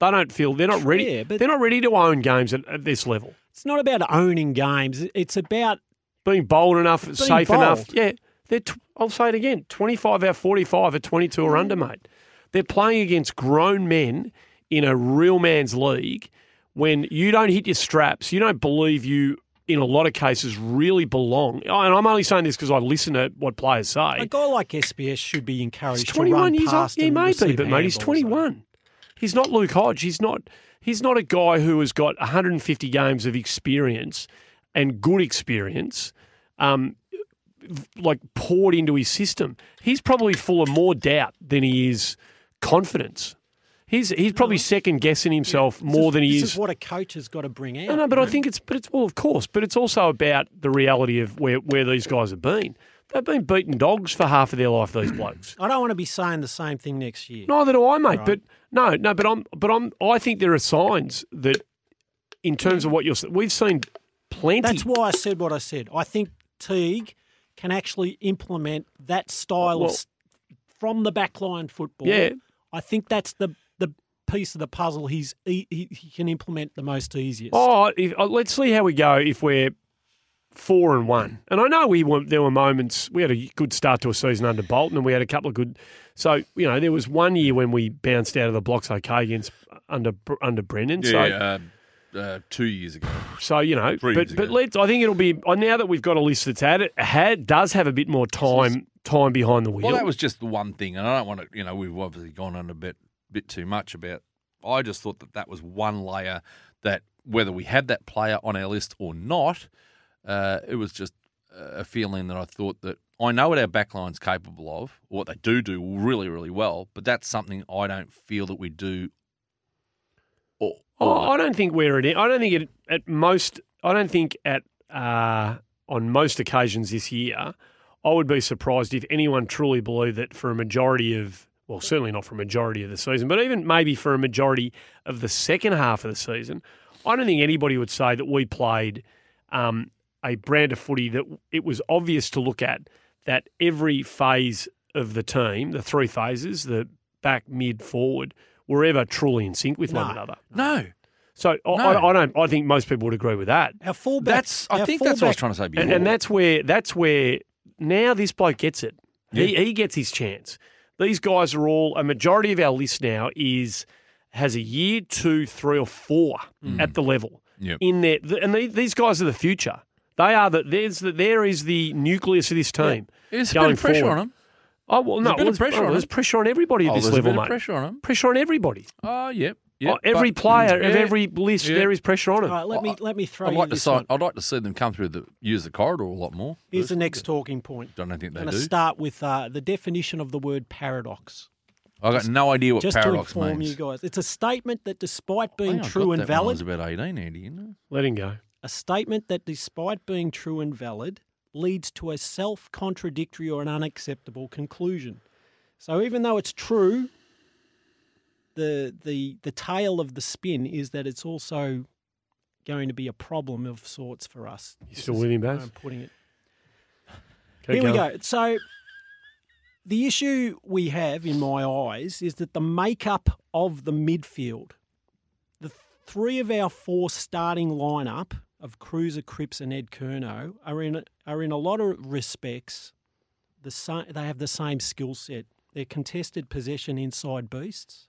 They don't feel they're not ready. Yeah, but- they're not ready to own games at, at this level. It's not about owning games. It's about Being bold enough, safe bold. enough. Yeah, they're. T- I'll say it again. 25 out of 45 are 22 or mm. under, mate. They're playing against grown men in a real man's league. When you don't hit your straps, you don't believe you. In a lot of cases, really belong. And I'm only saying this because I listen to what players say. a guy like SBS should be He's encouraged to 21 run years old. he may be, but mate, he's handballs, 21. He's not Luke Hodge. He's not. He's not a guy who has got 150 games of experience and good experience, um, like poured into his system. He's probably full of more doubt than he is confidence. He's he's probably second guessing himself This more is- than he this is. This is what a coach has got to bring out. No, no, but I think it's but it's well, of course, but it's also about the reality of where where these guys have been. They've been beating dogs for half of their life. These blokes. I don't want to be saying the same thing next year. Neither do I, mate. Right. But no, no. But I'm, but I'm. I think there are signs that, in terms of what you're, we've seen plenty. That's why I said what I said. I think Teague can actually implement that style Well- of from the backline football. Yeah. I think that's the piece of the puzzle he's he, he he can implement the most easiest. Oh, if, uh, let's see how we go if we're four and one. And I know we were, there were moments we had a good start to a season under Bolton, and we had a couple of good. So you know, there was one year when we bounced out of the blocks okay against under under Brendan. so yeah, uh, uh, two years ago. So you know, Three but but ago. let's. I think it'll be uh, now that we've got a list that's had it had does have a bit more time time behind the wheel. Well, that was just the one thing, and I don't want to. You know, we've obviously gone on a bit bit too much about. I just thought that that was one layer that whether we had that player on our list or not, uh, it was just a feeling that I thought that I know what our backline's capable of, what they do do really, really well, but that's something I don't feel that we do. Or, Oh, I don't think we're at. I don't think it, at most. I don't think at uh, on most occasions this year. I would be surprised if anyone truly believed that for a majority of, well, certainly not for a majority of the season, but even maybe for a majority of the second half of the season, I don't think anybody would say that we played um, a brand of footy that it was obvious to look at that every phase of the team, the three phases, the back, mid, forward, were ever truly in sync with one another. no, So I, No. I, I don't. I think most people would agree with that, Our fullback. that's. I our think that's what I was trying to say before. and, and that's where that's where now this bloke gets it. He he gets his chance. These guys are all a majority of our list now is has a year, two, three, or four mm. at the level Yep. in there, and the, these guys are the future. They are the there's the, there is the nucleus of this team. There's a going pressure forward. on them. Oh well, no, There's well, of pressure oh, on there's pressure on everybody at Oh, this there's level, mate. pressure on them. Pressure on everybody. Oh, yep. Yep. Oh, every but- player of every list, Yeah. there is pressure on All him. right, let me let me throw I'd you like to this see. one. I'd like to see them come through the use the corridor a lot more. Here's the next talking point. Don't think they I'm they going do. to start with uh, the definition of the word paradox. I got no idea what Just paradox to inform means. you guys, it's a statement that, despite being think I true got and that when was valid, about eighteen, Andy. You know? Let him go. a statement that, despite being true and valid, leads to a self-contradictory or an unacceptable conclusion. So, even though it's true, the the the tail of the spin is that it's also going to be a problem of sorts for us. You still with Baz? I'm putting it. Keep Here we go. So, the issue we have, in my eyes, is that the makeup of the midfield, the three of our four starting lineup of Kreuzer, Cripps, and Ed Curnow are in are in a lot of respects the same. They have the same skill set. They're contested possession inside beasts.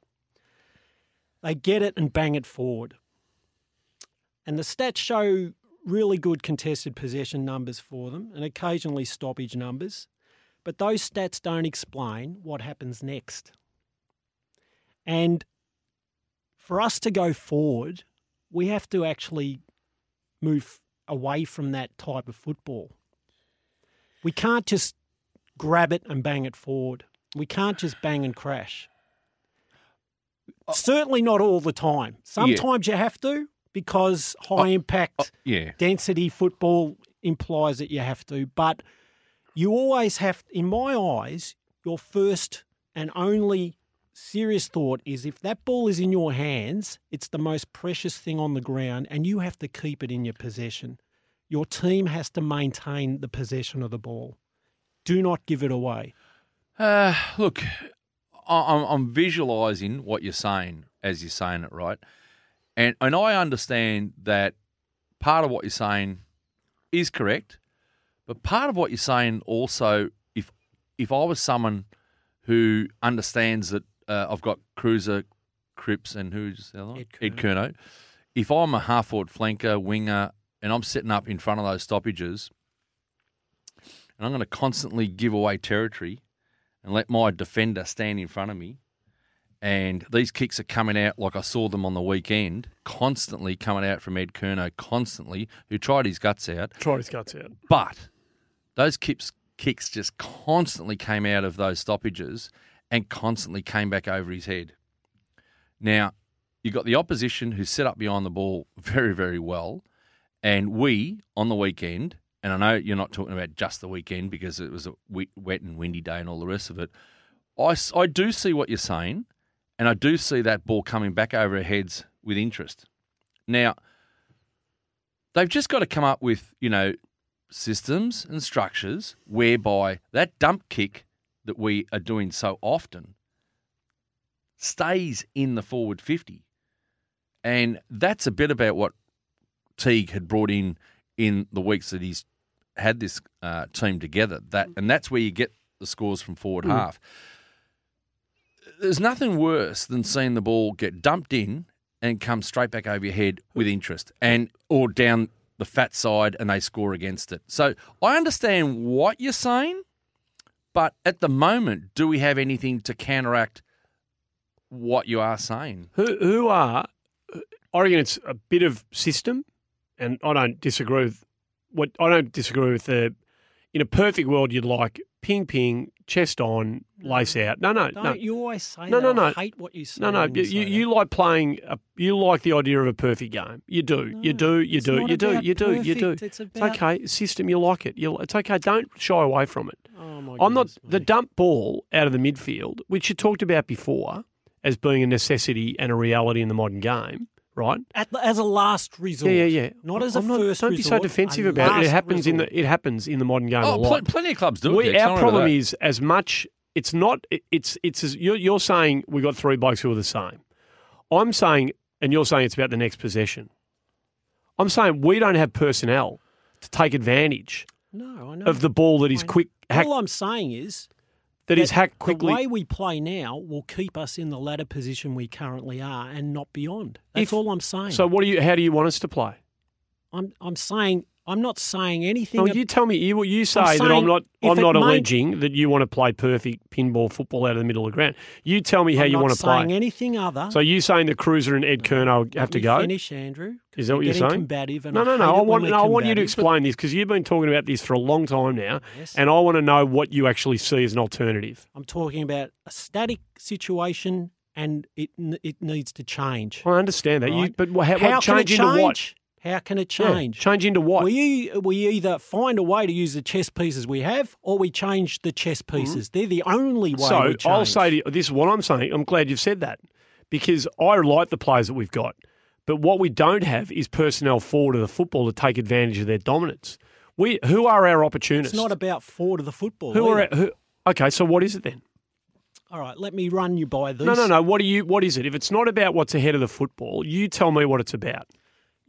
They get it and bang it forward. And the stats show really good contested possession numbers for them and occasionally stoppage numbers. But those stats don't explain what happens next. And for us to go forward, we have to actually move away from that type of football. We can't just grab it and bang it forward. We can't just bang and crash. Uh, Certainly not all the time. Sometimes you have to because high uh, uh, impact Yeah. density football implies that you have to, but you always have, in my eyes, your first and only serious thought is if that ball is in your hands, it's the most precious thing on the ground and you have to keep it in your possession. Your team has to maintain the possession of the ball. Do not give it away. Uh, look, I'm, I'm visualising what you're saying as you're saying it, right? And and I understand that part of what you're saying is correct, but part of what you're saying also, if if I was someone who understands that uh, I've got Kreuzer, Cripps, and who's the other one? Ed Ed Curnow. If I'm a half forward flanker, winger, and I'm sitting up in front of those stoppages, and I'm going to constantly give away territory and let my defender stand in front of me. And these kicks are coming out like I saw them on the weekend, constantly coming out from Ed Curnow, constantly, who tried his guts out. Tried his guts out. But those kicks, kicks just constantly came out of those stoppages and constantly came back over his head. Now, you've got the opposition who set up behind the ball very, very well. And we, on the weekend, and I know you're not talking about just the weekend because it was a wet and windy day and all the rest of it. I, I do see what you're saying, and I do see that ball coming back over our heads with interest. Now, they've just got to come up with, you know, systems and structures whereby that dump kick that we are doing so often stays in the forward 50. And that's a bit about what Teague had brought in in the weeks that he's had this uh, team together. That and that's where you get the scores from forward half. There's nothing worse than seeing the ball get dumped in and come straight back over your head with interest and or down the fat side and they score against it. So I understand what you're saying, but at the moment, do we have anything to counteract what you are saying? Who, who are? I reckon it's a bit of system, and I don't disagree with what I don't disagree with the in a perfect world, you'd like ping ping, chest on, lace out. No, no, Don't no. you always say No, that? no, I no. hate what you say. No, no, you, you, you like playing. A, you like the idea of a perfect game. You do, you do, you do, you do, you do, you do. it's about- okay. System, you like it. You, it's okay. Don't shy away from it. Oh, my god. I'm not goodness the dump ball out of the midfield, which you talked about before as being a necessity and a reality in the modern game, right? At as a last resort. Yeah, yeah, yeah. Not as a I'm not, first Don't be so defensive about it. It last happens in the it happens in the modern game oh, a Oh, pl- lot. plenty of clubs do it. We, Dex, our problem that. is as much. It's not. it- It's it's as, you're, you're saying we got three blokes who are the same. I'm saying, and you're saying it's about the next possession. I'm saying we don't have personnel to take advantage No, I know. of the ball that is quick, hack, All I'm saying is that is hacked quickly. the way we play now will keep us in the ladder position we currently are and not beyond. That's If- all I'm saying. So what do you? How do you want us to play? I'm I'm saying I'm not saying anything. Well, ab- you tell me. You you say that saying I'm not. I'm not made- alleging that you want to play perfect pinball football out of the middle of the ground. You tell me how I'm you want to play. saying anything other. So you saying the Kreuzer and Ed Curnow Let have to go? Finish, Andrew. Is that what you're saying? Combative No, no, no. it I want, no, I want you to explain this because you've been talking about this for a long time now, Yes. and I want to know what you actually see as an alternative. I'm talking about a static situation, and it it needs to change. I understand that, you, but what, how, How it change into what? Change? How can it Yeah, change? change into what? We we either find a way to use the chess pieces we have, or we change the chess mm-hmm. pieces. They're the only way. so change. I'll say to you, this is what I'm saying. I'm glad you've said that because I like the players that we've got, but what we don't have is personnel forward of the football to take advantage of their dominance. We who are our opportunists? it's not about forward of the football. who are either. who? Okay, so what is it then? All right, let me run you by these. No, no, no. What do you? What is it? If it's not about what's ahead of the football, you tell me what it's about.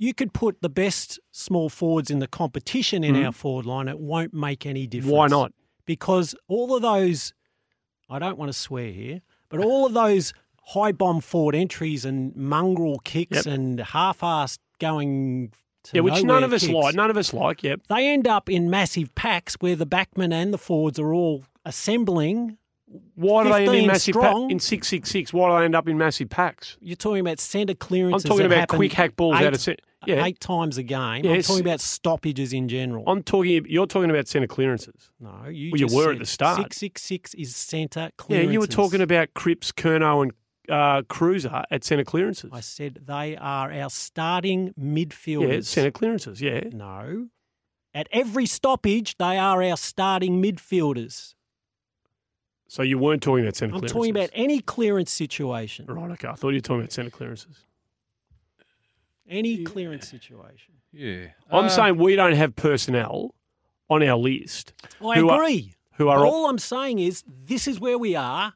You could put the best small forwards in the competition in hmm. our forward line. It won't make any difference. Why not? Because all of those, I don't want to swear here, but all of those high bomb forward entries and mongrel kicks Yep. and half-assed going to Yeah, which none of us kicks, like. None of us like. Yep. They end up in massive packs where the backmen and the forwards are all assembling. Why do they end in 15 massive pa- in six six six? Why do they end up in massive packs? You're talking about centre clearance. I'm talking about quick hack balls eight, out of set. Yeah, eight times a game. Yes. I'm talking about stoppages in general. I'm talking. You're talking about centre clearances. no, you Well, you were at the start. Six six six is centre clearances. Yeah, you were talking about Cripps, Curnow, and uh, Kreuzer at centre clearances. I said they are our starting midfielders. yeah, centre clearances. Yeah. No. At every stoppage, they are our starting midfielders. So you weren't talking about centre I'm clearances. talking about any clearance situation. Right. Okay. I thought you were talking about centre clearances. Any clearance situation. Yeah. I'm Uh, saying we don't have personnel on our list I Who are- agree. who are But all I'm saying is this is where we are.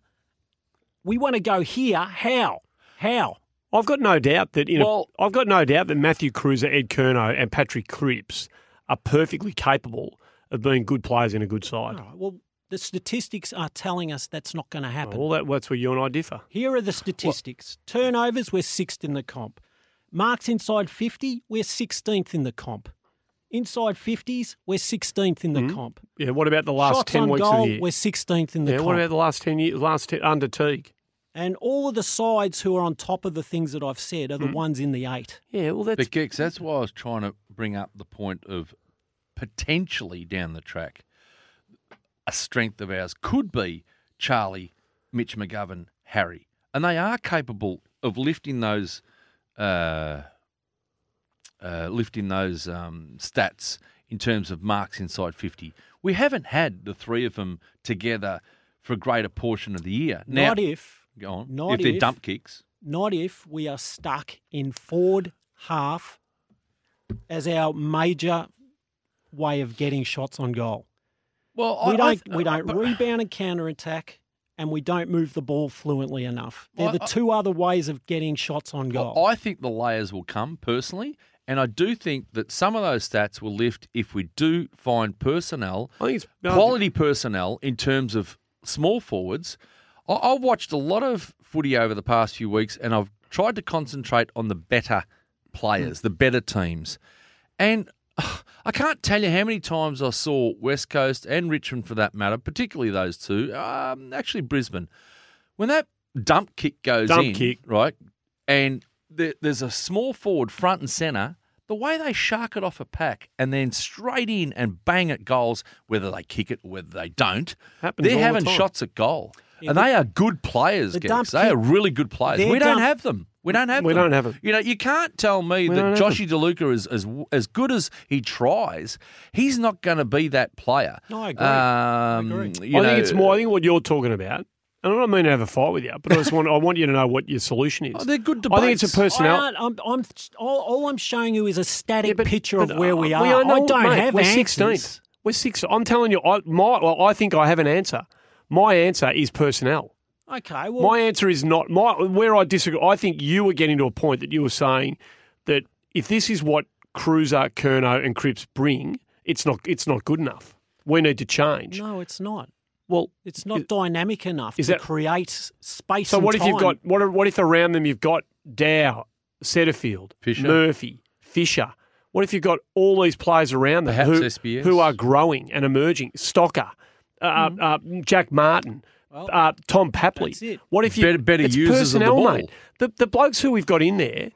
We want to go here. How? How? I've got no doubt that in Well- I've got no doubt that Matthew Kreuzer, Ed Curnow, and Patrick Cripps are perfectly capable of being good players in a good side. right, well, the statistics are telling us that's not going to happen. Well, that, that's where you and I differ. Here are the statistics. Turnovers, we're sixth in the comp. Marks inside 50, we're 16th in the comp. Inside 50s, we're 16th in the comp. Yeah. What about the Mm-hmm. last Shots ten on weeks goal, of the year? we're 16th in the comp. Yeah. comp. What about the last ten years? Last ten, under Teague? and all of the sides who are on top of the things that I've said are the Mm. ones in the eight. Yeah. Well, that's But Gex, that's why I was trying to bring up the point of potentially down the track, a strength of ours could be Charlie, Mitch McGovern, Harry, and they are capable of lifting those, uh, uh, lifting those um, stats in terms of marks inside fifty. We haven't had the three of them together for a greater portion of the year. Now, not if, go on. not if they're if- dump kicks. not if we are stuck in forward half as our major way of getting shots on goal. Well, We I- don't I- we don't but- rebound and counter attack, and we don't move the ball fluently enough. They're I- the I- two other ways of getting shots on goal. I think the layers will come personally, and I do think that some of those stats will lift if we do find personnel, I think it's no, quality personnel in terms of small forwards. I- I've watched a lot of footy over the past few weeks, and I've tried to concentrate on the better players, mm. the better teams, and. I can't tell you how many times I saw West Coast and Richmond, for that matter, particularly those two, um, actually Brisbane, when that dump kick goes Dump in, kick. right, and there, there's a small forward front and centre, the way they shark it off a pack and then straight in and bang at goals, whether they kick it or whether they don't, Happens they're all the having shots at goal. Yeah, and the- they are good players, the Gex. dump They are really good players. We don't have them. We don't have We them. don't have them. You know, you can't tell me We that don't Joshy DeLuca is as as good as he tries. He's not going to be that player. No, I agree. I Um, agree. you I know, think it's more. I think what you're talking about. And I'm not mean to have a fight with you, but I just want. I want you to know what your solution is. Oh, they're good I think it's a debates. personnel. I aren't- I'm, I'm, all, all I'm showing you is a static Yeah, but- picture but, of where we uh, are. know, I don't mate, have we're answers. 16th. We're six. I'm telling you, I, my, well, I think I have an answer. My answer is personnel. Okay, well, My answer is not my. Where I disagree, I think you were getting to a point that you were saying that if this is what Kreuzer, Curnow, and Cripps bring, it's not. It's not good enough. We need to change. no, it's not. Well, It's not Is- dynamic enough is to that- create space. so and what if you've got what? What if around them you've got Dow, Setterfield, Fisher. Murphy, Fisher? What if you've got all these players around them Perhaps who, SBS. who are growing and emerging? Stocker, uh, uh, Jack Martin. Well, uh, Tom Papley. that's it. What if you Better- better it's users of the ball. mate? The the blokes who we've got in there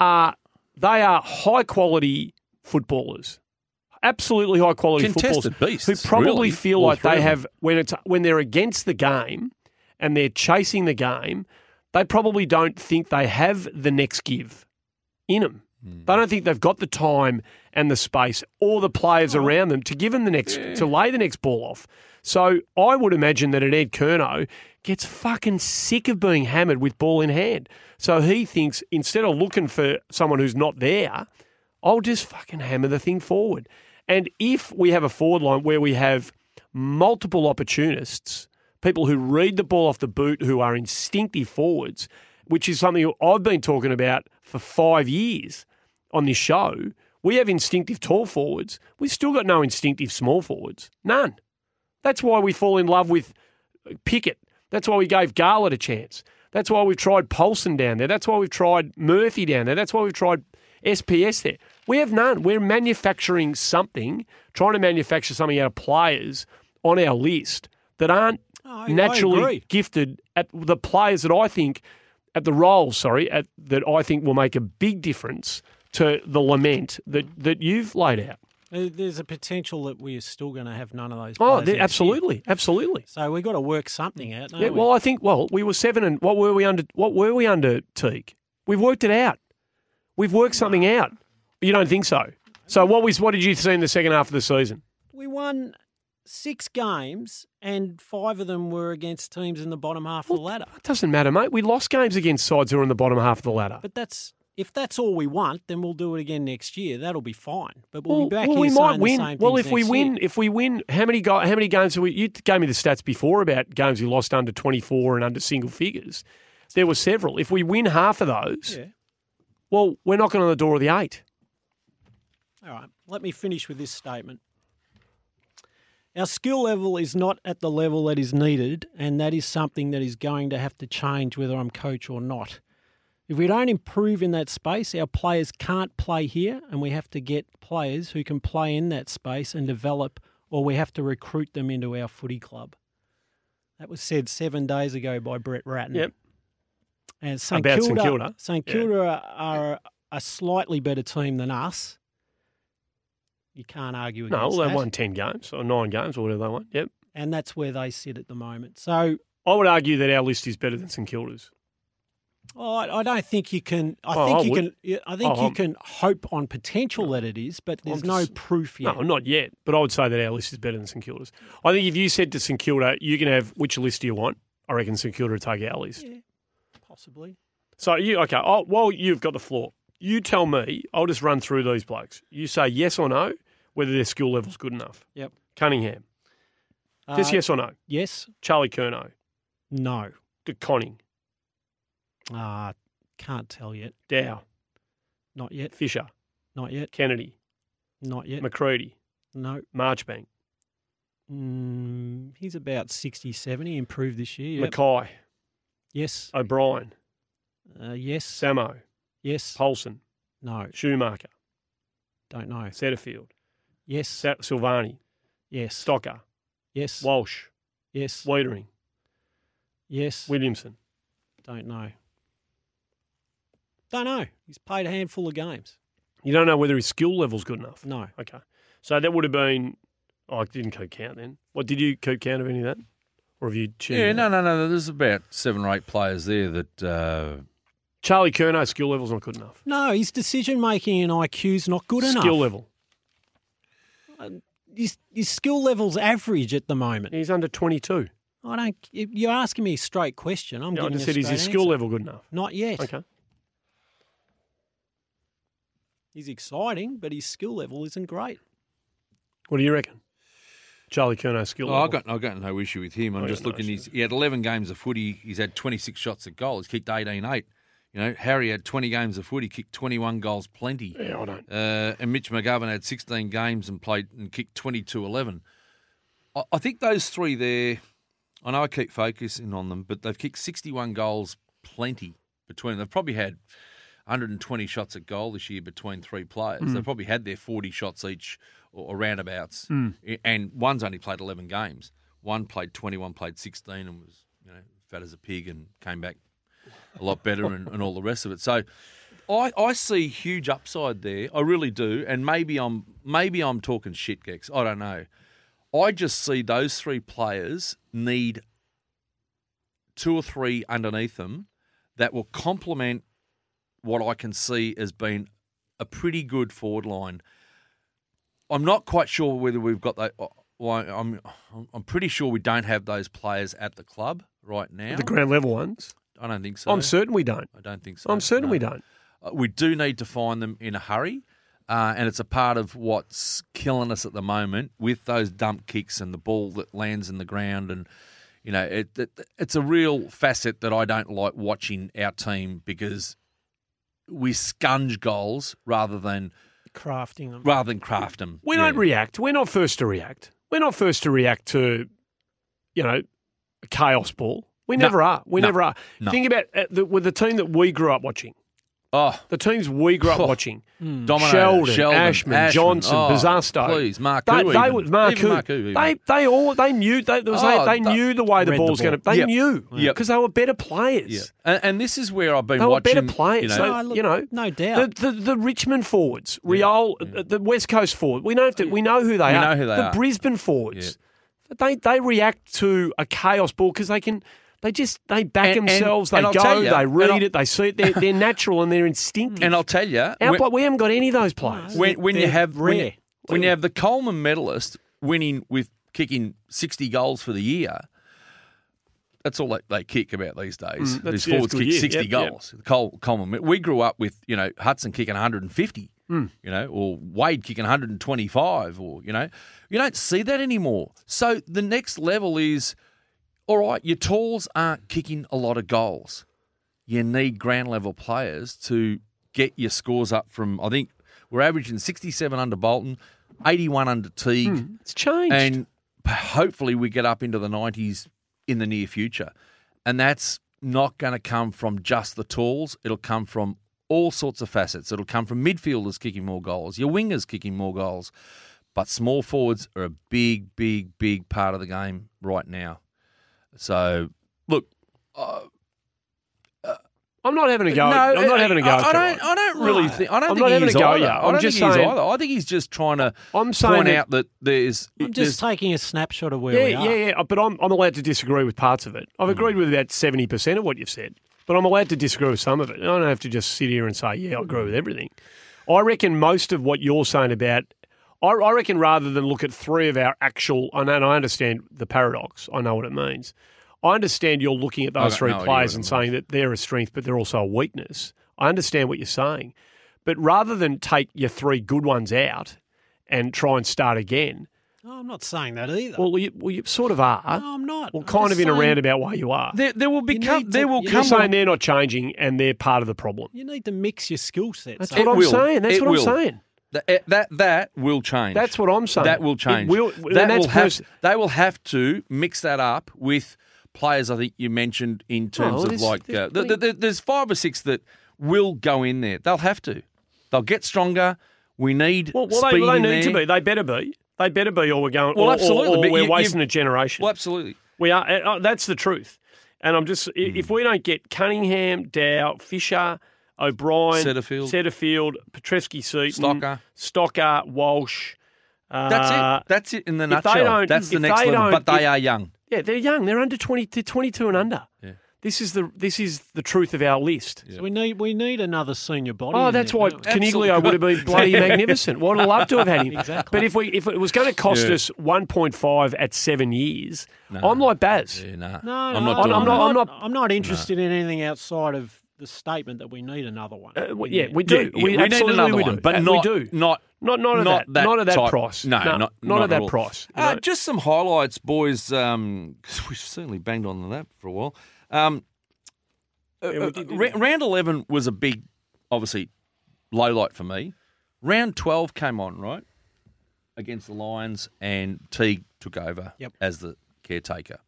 are they are high quality footballers. Absolutely high quality Contested footballers beasts, who probably really, feel all like they have when it's when they're against the game and they're chasing the game, they probably don't think they have the next give in them. They don't think they've got the time and the space or the players around them to give them the next to lay the next ball off. So I would imagine that an Ed Curnow gets fucking sick of being hammered with ball in hand. So he thinks instead of looking for someone who's not there, I'll just fucking hammer the thing forward. And if we have a forward line where we have multiple opportunists, people who read the ball off the boot, who are instinctive forwards, which is something I've been talking about for five years on this show. We have instinctive tall forwards. We've still got no instinctive small forwards. None. That's why we fall in love with uh, Pickett. That's why we gave Garlett a chance. That's why we've tried Polson down there. That's why we've tried Murphy down there. That's why we've tried SPS there. We have none. We're manufacturing something, trying to manufacture something out of players on our list that aren't I- I naturally agree. gifted at the players that I think at the roles, sorry, at, that I think will make a big difference to the lament that, that you've laid out. Uh, There's a potential that we're still going to have none of those. Oh, players they- next absolutely, absolutely. So we've got to work something out. Don't Yeah, we? well, I think well, we were seven and what were we under? What were we under Teague? We've worked it out. We've worked something out. You don't think so? So what was what did you see in the second half of the season? we won six games, and five of them were against teams in the bottom half of the ladder. It doesn't matter, mate. We lost games against sides who are in the bottom half of the ladder. But that's if that's all we want, then we'll do it again next year. That'll be fine. But we'll, well, be back well, here we might the win. same Well, if we win, year. if we win, how many go, how many games? Have we, you gave me the stats before about games we lost under twenty four and under single figures. There were several. If we win half of those, yeah. well, we're knocking on the door of the eight. All right. Let me finish with this statement. Our skill level is not at the level that is needed, and that is something that is going to have to change whether I'm coach or not. If we don't improve in that space, our players can't play here, and we have to get players who can play in that space and develop, or we have to recruit them into our footy club. That was said seven days ago by Brett Ratten. Yep. And St About Kilda, St Kilda. St Kilda are, are a slightly better team than us. You can't argue No, against well, they that. won ten games or nine games or whatever they won. Yep. and that's where they sit at the moment. So I would argue that our list is better than St Kilda's. Oh, I, don't think you can. I Oh, think I you would. can. I think Oh, you I'm- can hope on potential that it is, but there's I'm no proof yet. No, not yet. But I would say that our list is better than St Kilda's. I think if you said to St Kilda, you can have which list do you want? I reckon St Kilda would take our list. Yeah, possibly. So you okay? Oh, well, you've got the floor. You tell me. I'll just run through these blokes. You say yes or no whether their skill level's good enough. Yep. Cuningham. Just Uh, yes or no. Yes. Charlie Curnow. No. De Koning. Uh, can't tell yet. Dow. Not yet. Fisher. Not yet. Kennedy. Not yet. McCready. no. Marchbank. Mm, he's about 60, 70. Improved this year. Yep. McKay. Yes. O'Brien. Uh, yes. Samo. yes. Polson. No. Schumacher. Don't know. Setterfield. Yes. Silvagni. yes. Stocker. Yes. Walsh. Yes. Weitering. Yes. Williamson. Don't know. I don't know. He's played a handful of games. You don't know whether his skill level's good enough. No. Okay. So that would have been. Oh, I didn't keep count then. What did you keep count of any of that, or have you? tuned Yeah, out? no, no, no. There's about seven or eight players there that. Uh, Charlie Curnow's skill level's not good enough. No, his decision making and IQ's not good enough. Skill level. His, his skill level's average at the moment. He's under twenty two. I don't. You're asking me a straight question. I'm Yeah, I just you a said is his straight skill answer. level good enough? Not yet. Okay. He's exciting, but his skill level isn't great. What do you reckon? Charlie Curnow's skill oh, level. I've got, I've got no issue with him. I'm I just got no looking. He's, he had 11 games of footy. He's had 26 shots at goal. He's kicked 18-8. You know, Harry had 20 games of footy, He kicked 21 goals, plenty. Yeah, I don't. Uh, and Mitch McGovern had 16 games and played and kicked 22-11. I, I think those three there. I know I keep focusing on them, but they've kicked 61 goals, plenty between. them. They've probably had 120 shots at goal this year between three players. Hmm. They've probably had their 40 shots each or, or roundabouts. I- and one's only played 11 games. One played 21, played 16, and was you know fat as a pig and came back a lot better and, and all the rest of it. So. I, I see huge upside there. I really do, and maybe I'm maybe I'm talking shit, Gex. I don't know. I just see those three players need two or three underneath them that will complement what I can see as being a pretty good forward line. I'm not quite sure whether we've got that. Well, I'm I'm pretty sure we don't have those players at the club right now. The ground level ones. I don't think so. I'm certain we don't. I don't think so. I'm certain no. we don't. Uh, we do need to find them in a hurry. Uh, and it's a part of what's killing us at the moment with those dump kicks and the ball that lands in the ground. And, you know, it, it, it's a real facet that I don't like watching our team because we scunge goals rather than Crafting them. rather than craft them. We Yeah. don't react. We're not first to react. We're not first to react to, you know, a chaos ball. We No. never are. We No. never are. No. Think about uh, the, with the team that we grew up watching. Oh, The teams we grew up Oh. watching. Dominator, Sheldon, Sheldon, Ashman, Johnson, oh, Bosustow. Please, Mark. They, they, were- Marku, even. they, they all they knew they, there was Oh, they, they knew the way the Read the ball's going to. ball. They Yep. knew Yep. because they were better players. yeah. And, and this is where I've been They were watching. better players. You know, No, look, you know, no doubt. The, the, the Richmond forwards, Riol, uh, the West Coast forward. We know that we know who they We are. know who they the are. Brisbane forwards, they they react to a chaos ball because they can. They just they back And- and- themselves. and they I'll go. you, they read it. They see it. They're, they're natural and they're instinctive. and I'll tell you, Our pla- we haven't got any of those players. when, when you They're have when you, rare. when you have the Coleman medalist winning with kicking sixty goals for the year, that's all they, they kick about these days. Mm, that's- These yeah, forwards it's kick year. sixty Yep, yep. goals. Coleman, we grew up with you know Hudson kicking one hundred and fifty. Mm. You know, or Wade kicking 125, or you know, you don't see that anymore. So the next level is, all right, your talls aren't kicking a lot of goals. You need ground level players to get your scores up from. I think we're averaging 67 under Bolton, 81 under Teague, Hmm, it's changed. and hopefully we get up into the 90s in the near future. And that's not going to come from just the tools. It'll come from all sorts of facets. It'll come from midfielders kicking more goals, your wingers kicking more goals. But small forwards are a big, big, big part of the game right now. So, look, uh, uh, I'm not having a go. no, I'm not uh, having a go. I, at I don't. I don't really think. I don't I'm think not he having a go, either. yeah. I I'm don't just think he is saying- either. I think he's just trying to I'm saying point that- out that there's. I'm just there's- taking a snapshot of where Yeah, we are. yeah, yeah. But I'm, I'm allowed to disagree with parts of it. I've hmm. agreed with about 70% of what you've said, but I'm allowed to disagree with some of it. I don't have to just sit here and say, yeah, I agree with everything. I reckon most of what you're saying about, I, I reckon rather than look at three of our actual, and I understand the paradox, I know what it means. I understand you're looking at those three players and saying that they're a strength, but they're also a weakness. I understand what you're saying. But rather than take your three good ones out and try and start again, No, I'm not saying that either. well, you, well, you sort of are. no, I'm not. Well, I'm kind of in a roundabout way you are. there, there will become. need to- There will you You're come. saying they're not changing and they're part of the problem. You need to mix your skill sets. That's up. what It I'm will. saying. That's It what will. I'm saying. That, eh, that that will change. That's what I'm saying. That will It change. will- that will have. pers- They will have to mix that up with players. I think you mentioned in terms Oh, of like there's uh, th- plenty- th- there's five or six that will go in there. They'll have to. They'll get stronger. We need Well, well, they, speed well, they in need to be. They better be. They better be, or we're going. Well, or, or- absolutely, Or, but we're you- wasting a generation. Well, absolutely. We are. uh, uh, that's the truth. And I'm just. i Hmm. If we don't get Cuningham, Dow, Fisher, O'Brien, Setterfield. Setterfield, Petrevski, Seton, Stocker. Stocker, Walsh. Uh, That's it. That's it in the if they nutshell. don't- That's the next they level. But they if- are young. Yeah, they're young. They're under twenty. They're twenty-two and under. Yeah. This is the this is the truth of our list. So we need we need another senior body. Oh, that's there, why don't? Coniglio would have been bloody magnificent. Would have loved to have had him. Exactly. But if we if it was going to cost Yeah. us one point five at seven years, I'm like Baz. Yeah, nah. No, I'm no, not I'm not- I'm not- I'm not interested in anything outside of the statement that we need another one. Uh, well, yeah, we do. Yeah, we, we need absolutely another we one, do. but Uh, not we do. not Not not at not that, that not at that type- price. No, not- not at at that all. price. you Uh, know. just some highlights, boys. Um, 'cause we've certainly banged on that for a while. Um, uh, Yeah, we uh, did, didn't ra- we? round eleven was a big, obviously, low light for me. Round twelve came on right against the Lions, and Teague took over Yep. as the caretaker.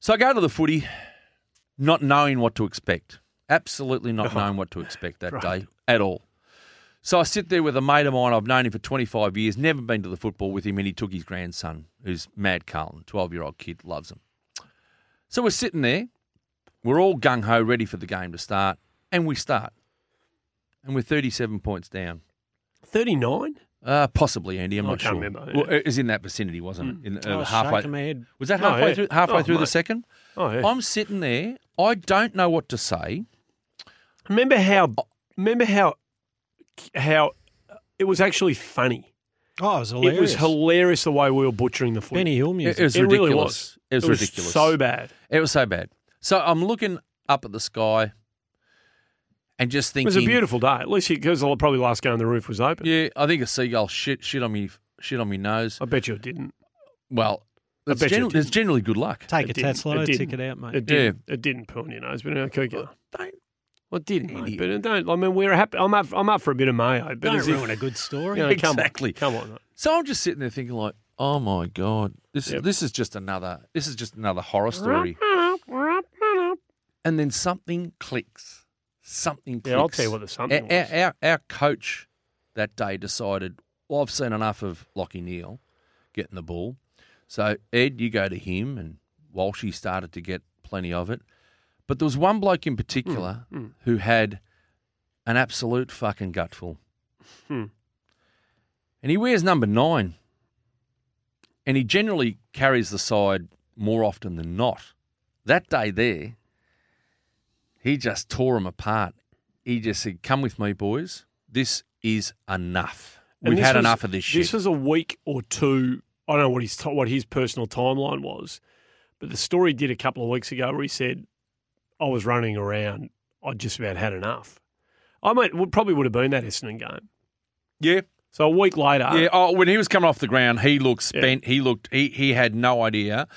So I go to the footy, not knowing what to expect. Absolutely not knowing what to expect that day at all. So I sit there with a mate of mine. I've known him for 25 years, never been to the football with him, and he took his grandson, who's Mad Carlton, 12 year old kid, loves him. So we're sitting there. We're all gung ho, ready for the game to start, and we start. And we're 37 points down. thirty nine. Uh, possibly, Andy. I'm I not sure. remember, Well, yeah. it was in that vicinity, wasn't it? In, uh, was halfway. shaking my head. Was that Oh, halfway yeah. through? Halfway Oh, through the second. Oh yeah. I'm sitting there. I don't know what to say. remember how? Remember how? How it was actually funny. Oh, it was hilarious. It was hilarious the way we were butchering the footy. Benny Hill It, music. it was It really ridiculous. was. It was it was ridiculous. so bad. It was so bad. So I'm looking up at the sky and just thinking. It was a beautiful day. At least because I'll probably the last game the roof was open. Yeah, I think a seagull shit shit on me shit on me nose. I bet you it didn't. Well, that's bet you it general, generally good luck. Take It a didn't. Tesla, It tick didn't. it out, mate. It didn't. It didn't put on your nose, but okay. Well, Don't it didn't, mate. But it don't. I mean, we're happy. I'm up. I'm up for a bit of mayo. But Don't as if- ruin a good story. you know, come on, Exactly. Come on. mate. So I'm just sitting there thinking like, oh my god, this Yep. this is just another this is just another horror story. and then something clicks. Something clicks. Yeah, I'll tell you what the something our, was. our, our, our coach that day decided, well, I've seen enough of Lachie Neale getting the ball. So, Ed, you go to him, and Walshy started to get plenty of it. But there was one bloke in particular Mm, who had an absolute fucking gutful. Hmm. And he wears number nine. And he generally carries the side more often than not. That day there, he just tore them apart. He just said, Come with me, boys. This is enough. And We've had was- enough of this shit. This was a week or two. I don't know what his what his personal timeline was, but the story he did a couple of weeks ago where he said, "I was running around. I just about had enough." I might probably would have been that Essendon game. yeah. So a week later, Yeah. Oh, when he was coming off the ground, he looked Yeah. spent. He looked, he, he had no idea.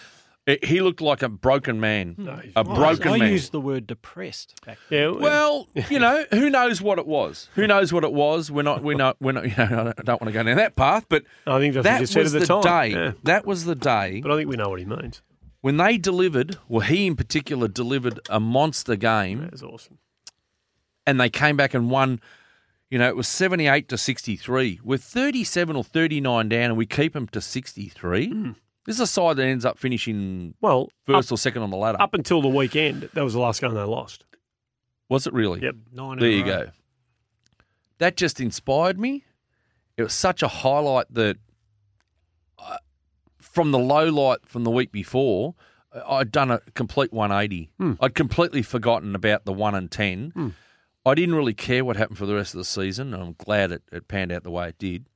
It- he looked like a broken man. No, he's- a I- broken I man. I used the word depressed back yeah, Well, you know, who knows what it was? Who knows what it was? We're not, we're not, we're not. You know, I don't, want to go down that path, but I think that's what that you said was at the, the, time. day. Yeah. That was the day But I think we know what he means. when they delivered. Well, he in particular delivered a monster game, That's awesome. and they came back and won. You know, it was seventy-eight to sixty-three. We're thirty-seven or thirty-nine down, and we keep them to sixty-three. Hmm. This is a side that ends up finishing Well, first up, or second on the ladder. up until the weekend, that was the last game they lost. Was it really? Yep. nine. There you row. go. That just inspired me. It was such a highlight that uh, from the low light from the week before, I'd done a complete 180. Hmm. I'd completely forgotten about the 1 and 10. I didn't really care what happened for the rest of the season, and I'm glad it, it panned out the way it did.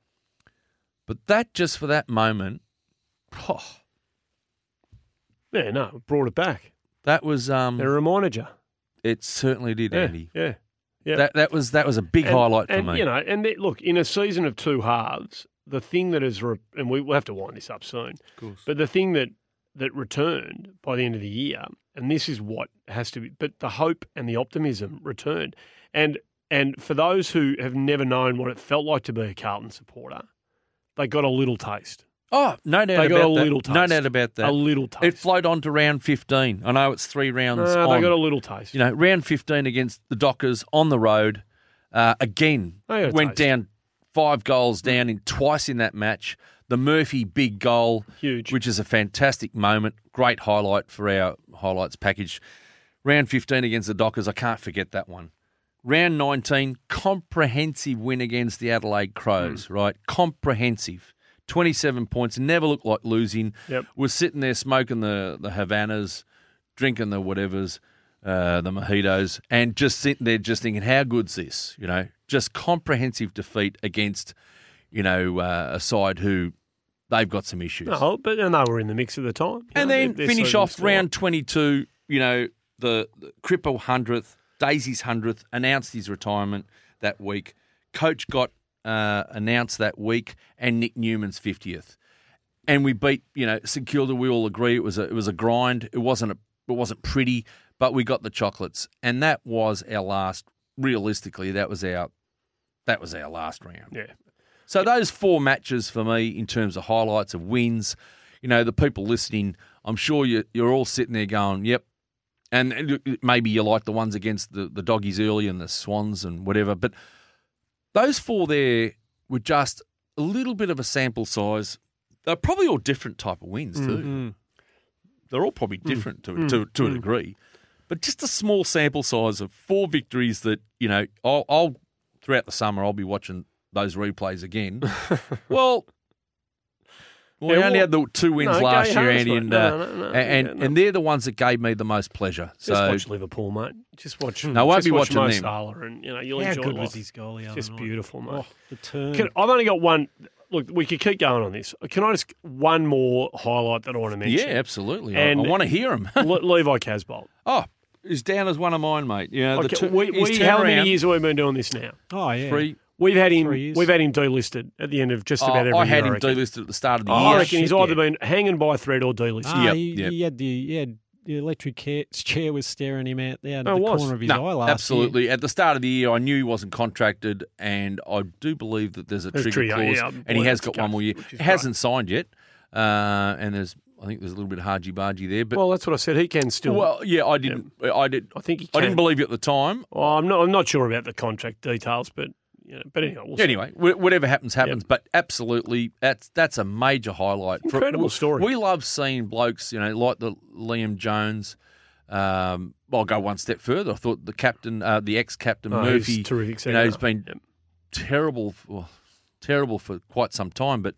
But that just for that moment, oh, Yeah, no, it brought it back. that was um, It reminded you. it certainly did, Yeah, Andy. yeah, yeah. That that was that was a big And- highlight for and, me. You know, and it- look, in a season of two halves, the thing that is, re- and we will have to wind this up soon, of course. but the thing that that returned by the end of the year, and this is what has to be, but the hope and the optimism returned, and and for those who have never known what it felt like to be a Carlton supporter, they got a little taste, Oh, no doubt They about got a that. little No doubt about that. a little taste. It flowed on to round 15. I know it's three rounds No, they on. got a little taste. you know, round 15 against the Dockers on the road. Uh, again, They went taste. down five goals down in twice in that match. The Murphy big goal, Huge. which is a fantastic moment. Great highlight for our highlights package. Round 15 against the Dockers. I can't forget that one. round 19, comprehensive win against the Adelaide Crows, right? Comprehensive. 27 points, never looked like losing. Yep. Was sitting there smoking the, the Havanas, drinking the whatevers, uh, the mojitos, and just sitting there just thinking, how good's this? You know, just comprehensive defeat against, you know, uh, a side who they've got some issues. No, but and they were in the mix at the time. And know, then finish off round 22, you know, the, the Cripple 100th, Daisy's 100th, announced his retirement that week. Coach got uh, announced that week, and Nick Newman's 50th. And we beat, you know, St Kilda. We all agree it was a, it was a grind. It wasn't a, it wasn't pretty, but we got the chocolates, and that was our last. Realistically, that was our that was our last round. Yeah. So those four matches for me, in terms of highlights of wins, you know, the people listening, I'm sure you, you're all sitting there going, "Yep." And and maybe you like the ones against the, the doggies early and the swans and whatever, but those four there were just a little bit of a sample size. They're probably all different type of wins mm, too. Mm. They're all probably mm. different to, mm, to to a degree, but just a small sample size of four victories that you know. I'll, I'll throughout the summer I'll be watching those replays again. well, well, we only well- had the two wins No, last year, Harris, Andy, and No, uh, no, no, and yeah, no. and they're the ones that gave me the most pleasure. So, just So watch Liverpool, mate. Just watch. No, I won't be watch watching Mo them. Salah and you know you'll How enjoy good life. was his goal the other Just night? beautiful, mate. Oh, the turn. Can, I've only got one. Look, we could keep going on this. Can I just one more highlight that I want to mention? yeah, absolutely. And- I, I want to hear them. Le- Levi Casboult. oh, he's down as one of mine, mate. Yeah, the Okay, two, we, we, how many years have we been doing this now? oh, yeah. Three. We've had him. Years. We've had him delisted at the end of just Oh, about every I had year. him reckon. delisted at the start of the Oh, year. I reckon he's either yeah. been hanging by a thread or delisted. Ah, Yep, he, yep. he had the he had the electric chair was staring him out there out Oh, of the was. corner of his No, eye last absolutely. At the start of the year, I knew he wasn't contracted, and I do believe that there's a There's trigger trigger, clause, yeah, and he has got one more year. He hasn't signed yet, uh, and there's I think there's a little bit of hargy bargy there, but well, that's what I said. He can still. well, yeah, I didn't, I did. I think he. I didn't believe you at the time. Well, I'm not. I'm not sure about the contract details, but you know, but anyway, we'll. Anyway, wh- whatever happens, happens. But absolutely, that's that's a major highlight. Incredible we- story. We love seeing blokes, you know, like the Liam Jones. Um, I'll go one step further. I thought the captain, uh, the ex-captain Oh, Murphy, terrific you know, he's been. Yep. terrible, well, terrible for quite some time. But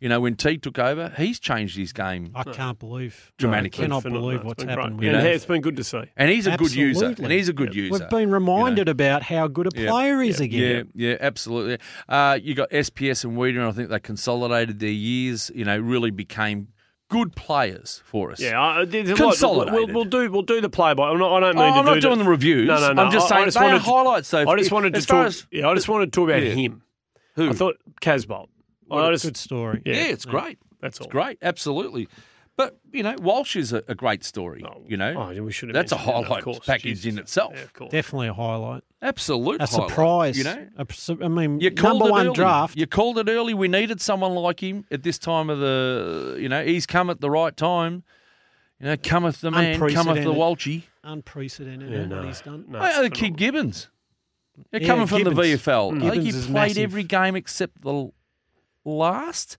you know, when T took over, he's changed his game, I can't believe. Dramatically. I cannot Phenomenal. believe It's what's happened. great. with And know. him. it's been good to see. and he's a good user, and he's a good user. We've been reminded about how good a player he is Yeah. again. Yeah, yeah, absolutely. Uh, you got SPS and Weeder, and I think they consolidated their years. You know, really became good players for us. Yeah, uh, there's a. Consolidated. We'll, we'll do. We'll do the play by. I'm not, I don't Oh, mean to I'm do not doing the reviews. No, no, no. I'm just I- I saying just they are wanted to- highlights. Though, I just wanted to as far talk. as yeah, I just wanted to talk about Yeah. him. who. I thought Casboult. I a Good story. yeah, yeah, it's great. that's all. It's great, absolutely. But you know, Walsh is a, a great story. Oh, you know, oh, we should have that's a mentioned that, of highlight course. package in itself. Yeah, of course. Definitely a highlight. Absolute A highlight, surprise. You know, A su- I mean, You called number it one early. draft. You called it early. We needed someone like him at this time of the. You know, he's come at the right time. You know, cometh the man, cometh the Unprecedented. Walshy. Unprecedented Yeah, what he's done. no, I it's Kid. Gibbons. They're Yeah, coming from the Gibbons. VFL. I mm. think he played massive. every game except the last.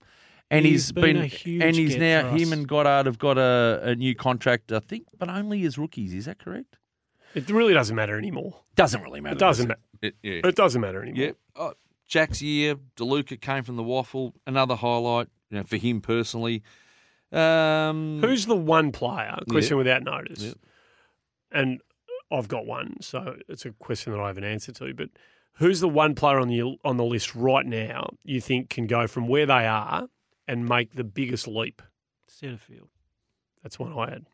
And He's he's been been, a huge and he's get now him and Goddard have got a, a new contract, I think, but only as rookies. Is that correct? It really doesn't matter anymore. Doesn't really matter. It doesn't does matter. it? It- yeah. It doesn't matter anymore. Yeah. Oh, Jack's year, DeLuca came from the waffle. Another highlight you know, for him personally. Um, Who's the one player? Question Yeah. without notice. Yeah. And I've got one, so it's a question that I have an answer to. But who's the one player on the on the list right now you think can go from where they are and make the biggest leap? Setterfield. That's one I had.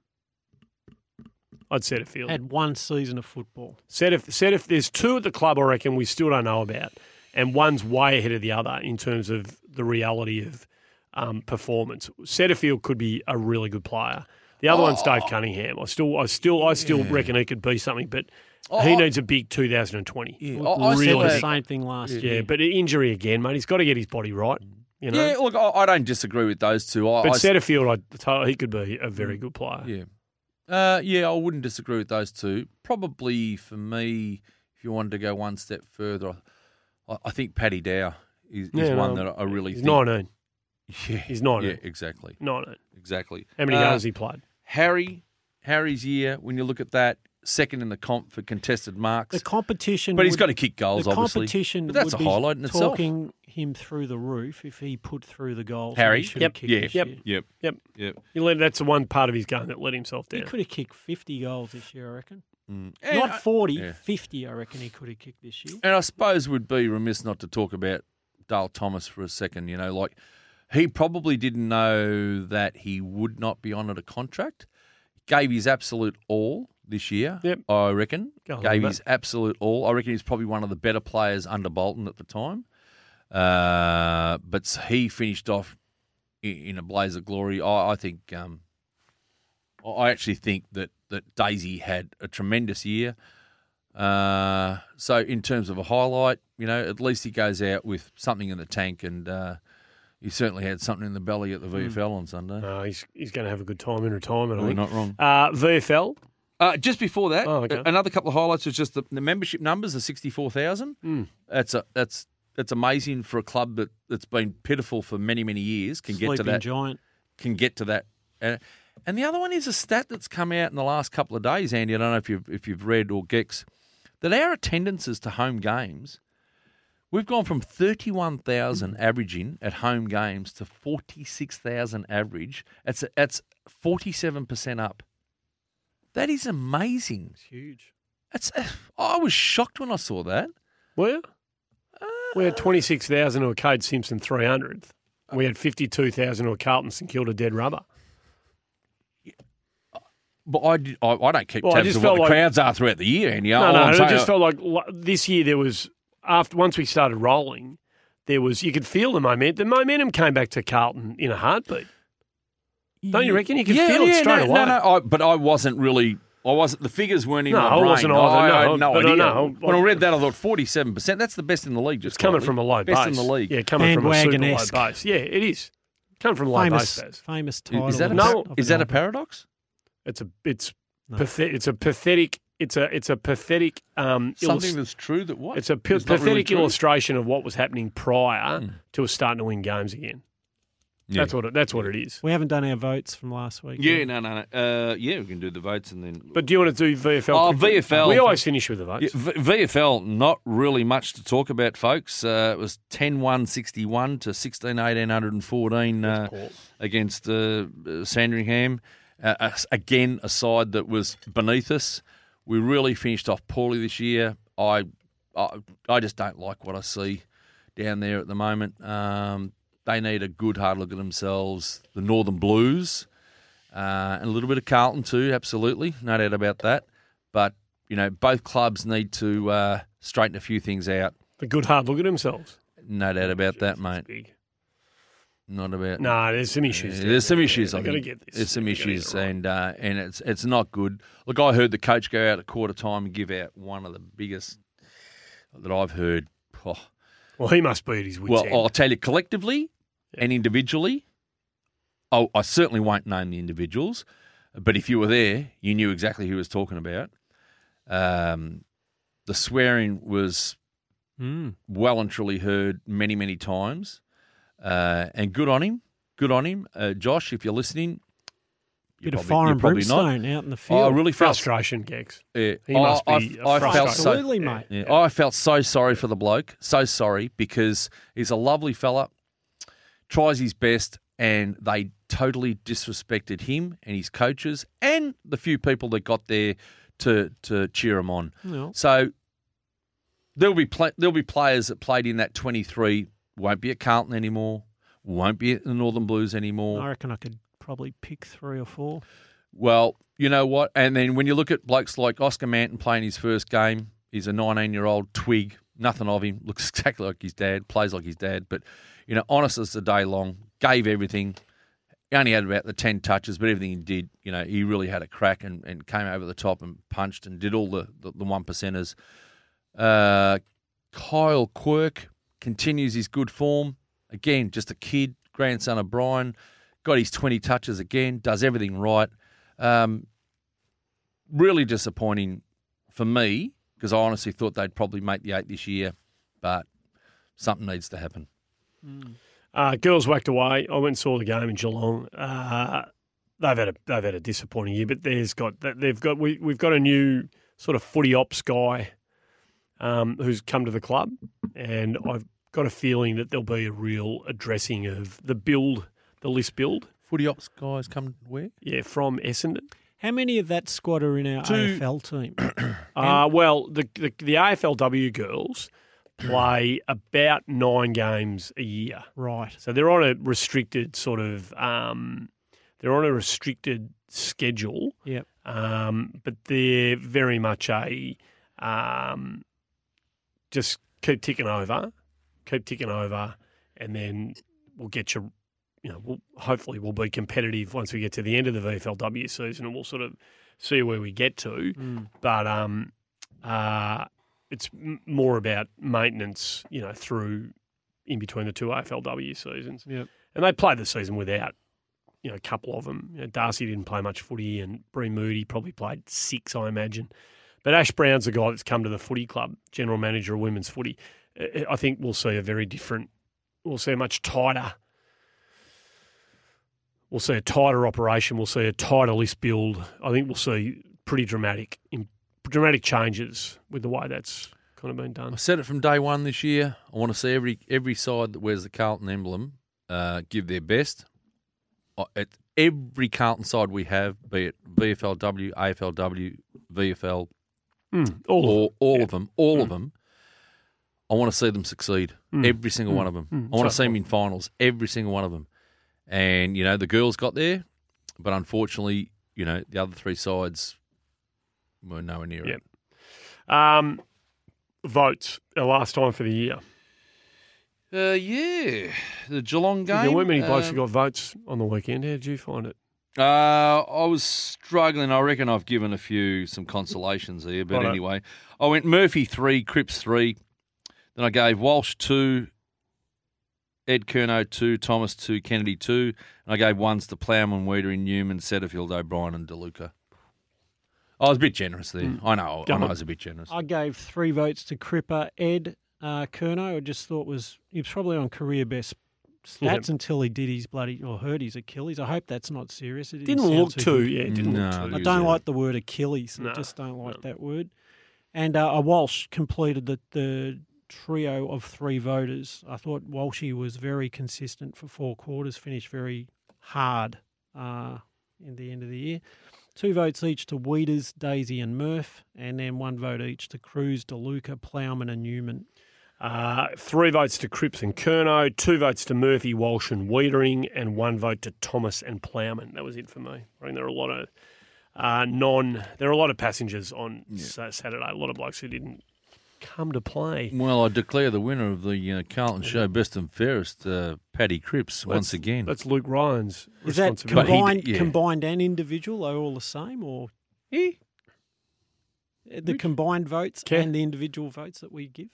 I'd set a field. Had one season of football. Said if said if there's two at the club, I reckon we still don't know about, and one's way ahead of the other in terms of the reality of um, performance. Setterfield could be a really good player. The other one's Dave Cuningham. I still, I still, I still reckon he could be something, but he Oh, needs a big 2020. yeah, We I, I said said the really same thing last Yeah, year. but injury again, mate. He's got to get his body right. You know, Yeah, look, I, I don't disagree with those two. I, but I, Setterfield, I tell he could be a very good player. Yeah. Uh, yeah, I wouldn't disagree with those two. Probably for me, if you wanted to go one step further, I, I think Paddy Dow is, is Yeah, one no, that I really He's think. 19. Yeah, He's 19. yeah, exactly, 19. exactly. How many Uh, games he played? Harry, Harry's year. When you look at that, second in the comp for contested marks. The competition, but he's would- got to kick goals, the obviously. competition But that's would a be highlight in itself. talking him through the roof if he put through the goals. Harry? He Yep. Yeah. this Yep. year. Yep. Yep. Yep. He let, that's the one part of his game that let himself down. He could have kicked 50 goals this year, I reckon. Mm. And Not I- 40, yeah. 50, I reckon he could have kicked this year. And I suppose we'd be remiss not to talk about Dale Thomas for a second. You know, like he probably didn't know that he would not be honoured a contract. Gave his absolute all this year. Yep. I reckon. Go Gave his absolute all. I reckon he's probably one of the better players under Bolton at the time. Uh, but he finished off in, a blaze of glory. I, I think. Um, I- actually think that that Daisy had a tremendous year. Uh, so in terms of a highlight, you know, at least he goes out with something in the tank, and uh, he certainly had something in the belly at the VFL on Sunday. No, he's he's going to have a good time in retirement. I think. not wrong. Uh, VFL. Uh, just before that, Oh, okay. another couple of highlights is just the, the membership numbers are sixty four thousand. Mm. That's a that's that's amazing for a club that that's been pitiful for many many years. Can get to that giant. can get to that. Uh, and the other one is a stat that's come out in the last couple of days, Andy. I don't know if you've if you've read or Gex that our attendances to home games, we've gone from thirty one thousand averaging at home games to forty six thousand average. That's that's forty seven percent up. That is amazing. It's huge. That's uh, I was shocked when I saw that. Where? we had uh, 26,000 to a Kade Simpson 300th. We had 52,000 to a Carlton St Kilda dead rubber. But I, I, I don't keep Well, I tabs of what felt the like- crowds are throughout the year, Andy. No, All no, I'm it saying- just felt like this year there was, after once we started rolling, there was, you could feel the momentum. The momentum came back to Carlton in a heartbeat. Don't you reckon? You can yeah, feel it straight no, away. No, no, I, but I wasn't really. I wasn't. The figures weren't in No, my I wasn't either, I, I no, had no but I idea. know, when I read that, I thought forty-seven percent. That's the best in the league. Just It's coming from a low best base. in the league. Yeah, coming from a super low base. Yeah, it is. Coming from a low Famous, base. Baz. famous Is- title. Is that a No, is that a paradox? It's a it's No. pathet- it's a pathetic it's a it's a pathetic um Something illus- that's true. That what? it's a p- It's not pathetic really illustration of what was happening prior Hmm. to us starting to win games again. Yeah. That's what it, that's what it is. We haven't done our votes from last week. Yeah, yet. no, no, no. Uh, yeah, we can do the votes and then. But do you want to do VFL? Oh, quickly? VFL. We always finish with the votes. Yeah, v- VFL, not really much to talk about, folks. Uh, it was 10 1 61 to 16 18 114 uh, against uh, uh, Sandringham. Uh, uh, again, a side that was beneath us. We really finished off poorly this year. I, I, I just don't like what I see down there at the moment. Um, they need a good hard look at themselves. The Northern Blues, uh, and a little bit of Carlton too, absolutely, no doubt about that. But you know, both clubs need to uh, straighten a few things out. The good hard look at themselves. No doubt about that, mate. big. Not about. No, there's some issues. Yeah, there's some issues. Yeah, I think. get this. There's some They gotta get issues, right. and uh, and it's it's not good. Look, I heard the coach go out at quarter time and give out one of the biggest that I've heard. Oh, well, he must be at his wits well, end. I'll tell you collectively and individually. Oh, I certainly won't name the individuals, but if you were there, you knew exactly who he was talking about. Um, the swearing was Mm. well and truly heard many, many times. Uh, and good on him. Good on him. Uh, Josh, if you're listening, you're Bit of probably- fire and probably not. brimstone out in the Oh, field. I really felt frustration, Gex. yeah, He must I, be I, I felt so. Absolutely, Yeah. mate. Yeah, I felt so sorry for the bloke. So sorry because he's a lovely fella, tries his best, and they totally disrespected him and his coaches and the few people that got there to to cheer him on. Well, So there'll be pla there'll be players that played in that twenty three won't be at Carlton anymore, won't be at the Northern Blues anymore. I reckon I could probably pick three or four. Well, you know what? And then when you look at blokes like Oscar Manton playing his first game, he's a 19 year old twig, nothing of him, looks exactly like his dad, plays like his dad, but, you know, honest as the day long, gave everything. He only had about the 10 touches, but everything he did, you know, he really had a crack and, and came over the top and punched and did all the, the, the one percenters. Uh, Kyle Quirk continues his good form. Again, just a kid, grandson of Brian, got his 20 touches again, does everything right. Um, really disappointing for me because I honestly thought they'd probably make the eight this year, but something needs to happen. Uh, girls whacked away. I went and saw the game in Geelong. Uh, they've had a they've had a disappointing year, but there's got that they've got we we've got a new sort of footy ops guy um, who's come to the club, and I've got a feeling that there'll be a real addressing of the build, the list build. Footy ops guys come where? Yeah, from Essendon. How many of that squad are in our Two- AFL team? Uh, well, the, the the AFLW girls play about nine games a year. right. So they're on a restricted sort of um, they're on a restricted schedule, Yep. um, but they're very much a um, just keep ticking over, keep ticking over, and then we'll get you. You know, we'll, hopefully we'll be competitive once we get to the end of the VFLW season, and we'll sort of see where we get to. Mm. But um, uh, it's m- more about maintenance, you know, through in between the two AFLW seasons. Yep. And they played the season without, you know, a couple of them. You know, Darcy didn't play much footy, and Bree Moody probably played six, I imagine. But Ash Brown's the guy that's come to the footy club, general manager of women's footy. I think we'll see a very different, we'll see a much tighter, we'll see a tighter operation. We'll see a tighter list build. I think we'll see pretty dramatic, im- dramatic changes with the way that's kind of been done. I said it from day one this year. I want to see every every side that wears the Carlton emblem uh, give their best. Uh, At every Carlton side we have, be it VFLW, AFLW, VFL, Mm, all of all, all yeah. of them, all of Mm. them. I want to see them succeed. Mm. Every single Mm. one of them. Mm. I want to see them in finals. Every single one of them. And you know the girls got there, but unfortunately, you know the other three sides were nowhere near Yep. it. Um, votes, our last time for the year. Uh, yeah, the Geelong game. There weren't many blokes um, who got votes on the weekend. How did you find it? Uh, I was struggling. I reckon I've given a few some consolations here, but Righto. anyway, I went Murphy three, Cripps three. Then I gave Walsh two, Ed Curnow two, Thomas two, Kennedy two, and I gave ones to Plowman, Weeder, Newman, Setterfield, O'Brien, and DeLuca. I was a bit generous there. Mm. I know. I know. on. I was a bit generous. I gave three votes to Cripper. Ed uh, Curnow, I just thought was he was probably on career best stats Yep. until he did his bloody or hurt his Achilles. I hope that's not serious. It Didn't sound look too too, good. yeah, it didn't No, look too. I don't like the word Achilles. No, I just don't like no. that word. And uh, a Walsh completed the, the trio of three voters. I thought Walshy was very consistent for four quarters, finished very hard uh, in the end of the year. Two votes each to Weeders, Daisy, and Murph, and then one vote each to Cruz, DeLuca, Plowman, and Newman. Uh, three votes to Cripps and Curnow, two votes to Murphy, Walsh, and Weitering, and one vote to Thomas and Plowman. That was it for me. I mean, there are a lot of uh, non. There are a lot of passengers on Sa- Saturday. A lot of blokes who didn't come to play. well, I declare the winner of the uh, Carlton Show Best and Fairest, uh, Paddy Cripps, once That's- again. That's Luke Ryan's Is that responsibility. He combined, yeah. combined and individual? Are all the same, or Eh? the combined votes Okay. and the individual votes that we give?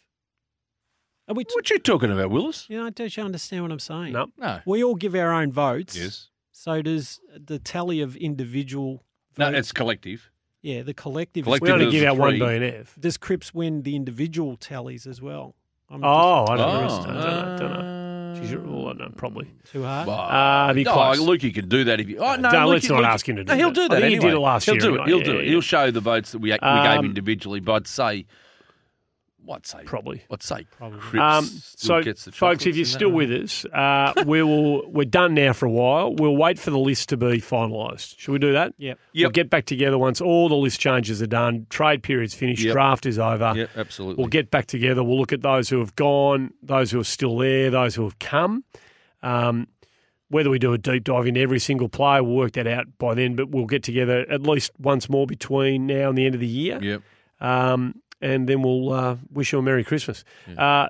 Are we? What you talking about, Willis? you know, don't you understand what I'm saying? No. No. We all give our own votes. Yes. So does the tally of individual No, it's collective. Yeah, the collective. Collective we only is give out one three. DNF. Does Cripps win the individual tallies as well? I'm Oh, I don't Oh, know. I don't know. Don't know. Geez, well, I don't know. Probably. too hard. Uh, be oh, close. Lukey can do that if you. Oh no, Don't- let's Lukey- not Lukey- ask him to do no, he'll do I that. think he did it last he'll year do anyway. it. He'll Yeah, do it. yeah. He'll show the votes that we, we gave Um, individually. But I'd say, what say? Probably. What say? Probably. Um, so, gets the folks, if you're still that. with us, uh, we will. We're done now for a while. We'll wait for the list to be finalised. Should we do that? Yeah. Yep. We'll get back together once all the list changes are done. Trade period's finished. Yep. Draft is over. yeah, absolutely. We'll get back together. We'll look at those who have gone, those who are still there, those who have come. Um, whether we do a deep dive into every single player, we'll work that out by then. But we'll get together at least once more between now and the end of the year. Yep. Um, and then we'll uh, wish you a Merry Christmas. Uh,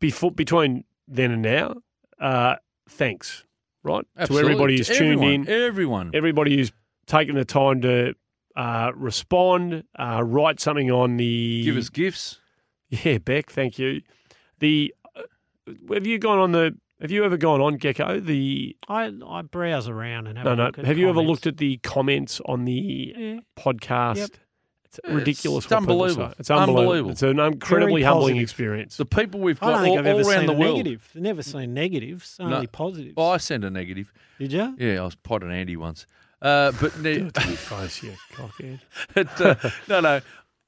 before, between then and now, uh, thanks, right? Absolutely. To everybody who's To tuned everyone. in, Everyone. everybody who's taken the time to uh, respond, uh, write something on the. Give us gifts. Yeah, Beck, thank you. The uh, Have you gone on the. Have you ever gone on Gecko? The I I browse around and have no, a no. at Have you ever looked at the comments on the Yeah. podcast? Yep. It's ridiculous. it's unbelievable. say. It's unbelievable. Unbelievable. It's an incredibly humbling experience. The people we've I got don't think all, I've ever all seen around the world. negative. Never seen negatives, only positives. Oh, I sent a negative. Did you? Yeah, I was potting Andy once. Uh, but Do it to your face, you cockhead. it, uh, no, no.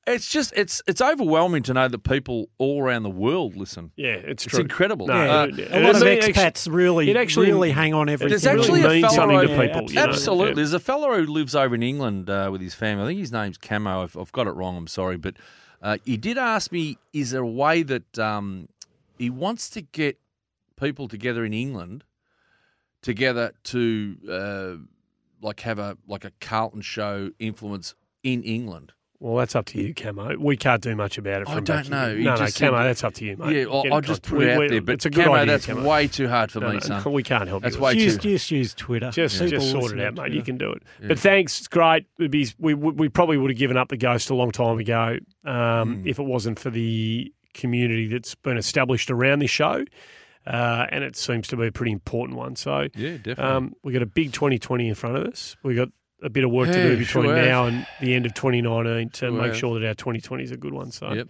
It's just it's it's overwhelming to know that people all around the world listen. Yeah, it's It's true. incredible. No, Uh, it- a lot it of actually- expats really, it actually- really hang on everything. There's really actually a means fellow something to who- people. you know? Absolutely. Yeah. There's a fellow who lives over in England uh, with his family. I think his name's Camo. I've, I've got it wrong. I'm sorry, but uh, he did ask me: Is there a way that um, he wants to get people together in England together to uh, like have a like a Carlton show influence in England? Well, that's up to you, Camo. We can't do much about it. I don't know. He No, no, Camo, that's up to you, mate. yeah, Get I'll just put it out we- there. But it's a good Camo, idea, that's Camo. way too hard for No, me, no, son. we can't help That's you. way too- Just, just use Twitter. Just, People just sort it out, mate. Twitter. You can do it. But thanks, it's great. It'd be, we, we we probably would have given up the ghost a long time ago um, Mm. if it wasn't for the community that's been established around this show, uh, and it seems to be a pretty important one. So Yeah, definitely. um, we've got a big 2020 in front of us. We've got a bit of work to do between sure have. now and the end of 2019 to Sure make have. sure that our 2020 is a good one. So Yep.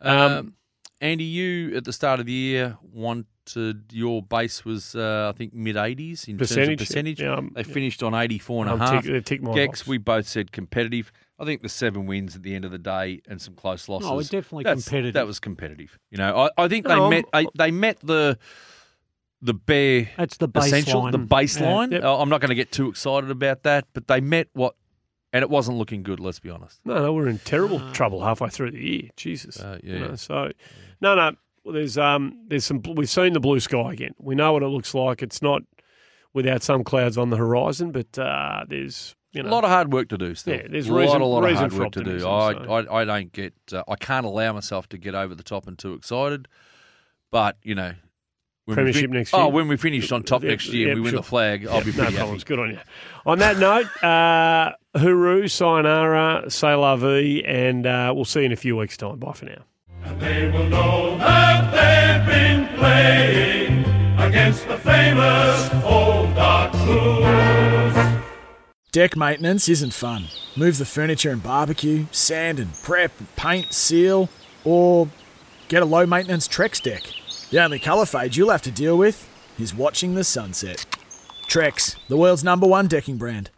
Um, Um, Andy, you at the start of the year wanted your base was uh, I think mid eighties in percentage, terms of percentage. Yeah, um, They finished on eighty four and a um, half. tick, tick my Gex, box. we both said competitive. I think the seven wins at the end of the day and some close losses. No, we're definitely that's- competitive. That was competitive. You know, I, I think they No, met they, they met the the bare That's the baseline. essential, the baseline. Yep. Uh, I'm not going to get too excited about that, but they met what, and it wasn't looking good. Let's be honest. No, no, we're in terrible trouble halfway through the year. Jesus. Uh, You yeah. know, so, no, no. well, There's um, there's some. We've seen the blue sky again. We know what it looks like. It's not without some clouds on the horizon, but uh, there's you know a lot of hard work to do still. Yeah, there's a reason- lot, a lot reason of hard work to do. optimism, I. I, I don't get, uh, I can't allow myself to get over the top and too excited. But you know, when we Premiership next year. Oh, when we finish on top Yeah, next year, yeah, we win sure. the flag. I'll be no pretty problems. happy. Good on you. On that note, uh, hooroo, sayonara, say la vie, and uh, we'll see you in a few weeks' time. Bye for now. They will know that they've been playing against the famous old dark blues. Deck maintenance isn't fun. Move the furniture and barbecue, sand and prep, paint, seal, or get a low maintenance Trex deck. The only colour fade you'll have to deal with is watching the sunset. Trex, the world's number one decking brand.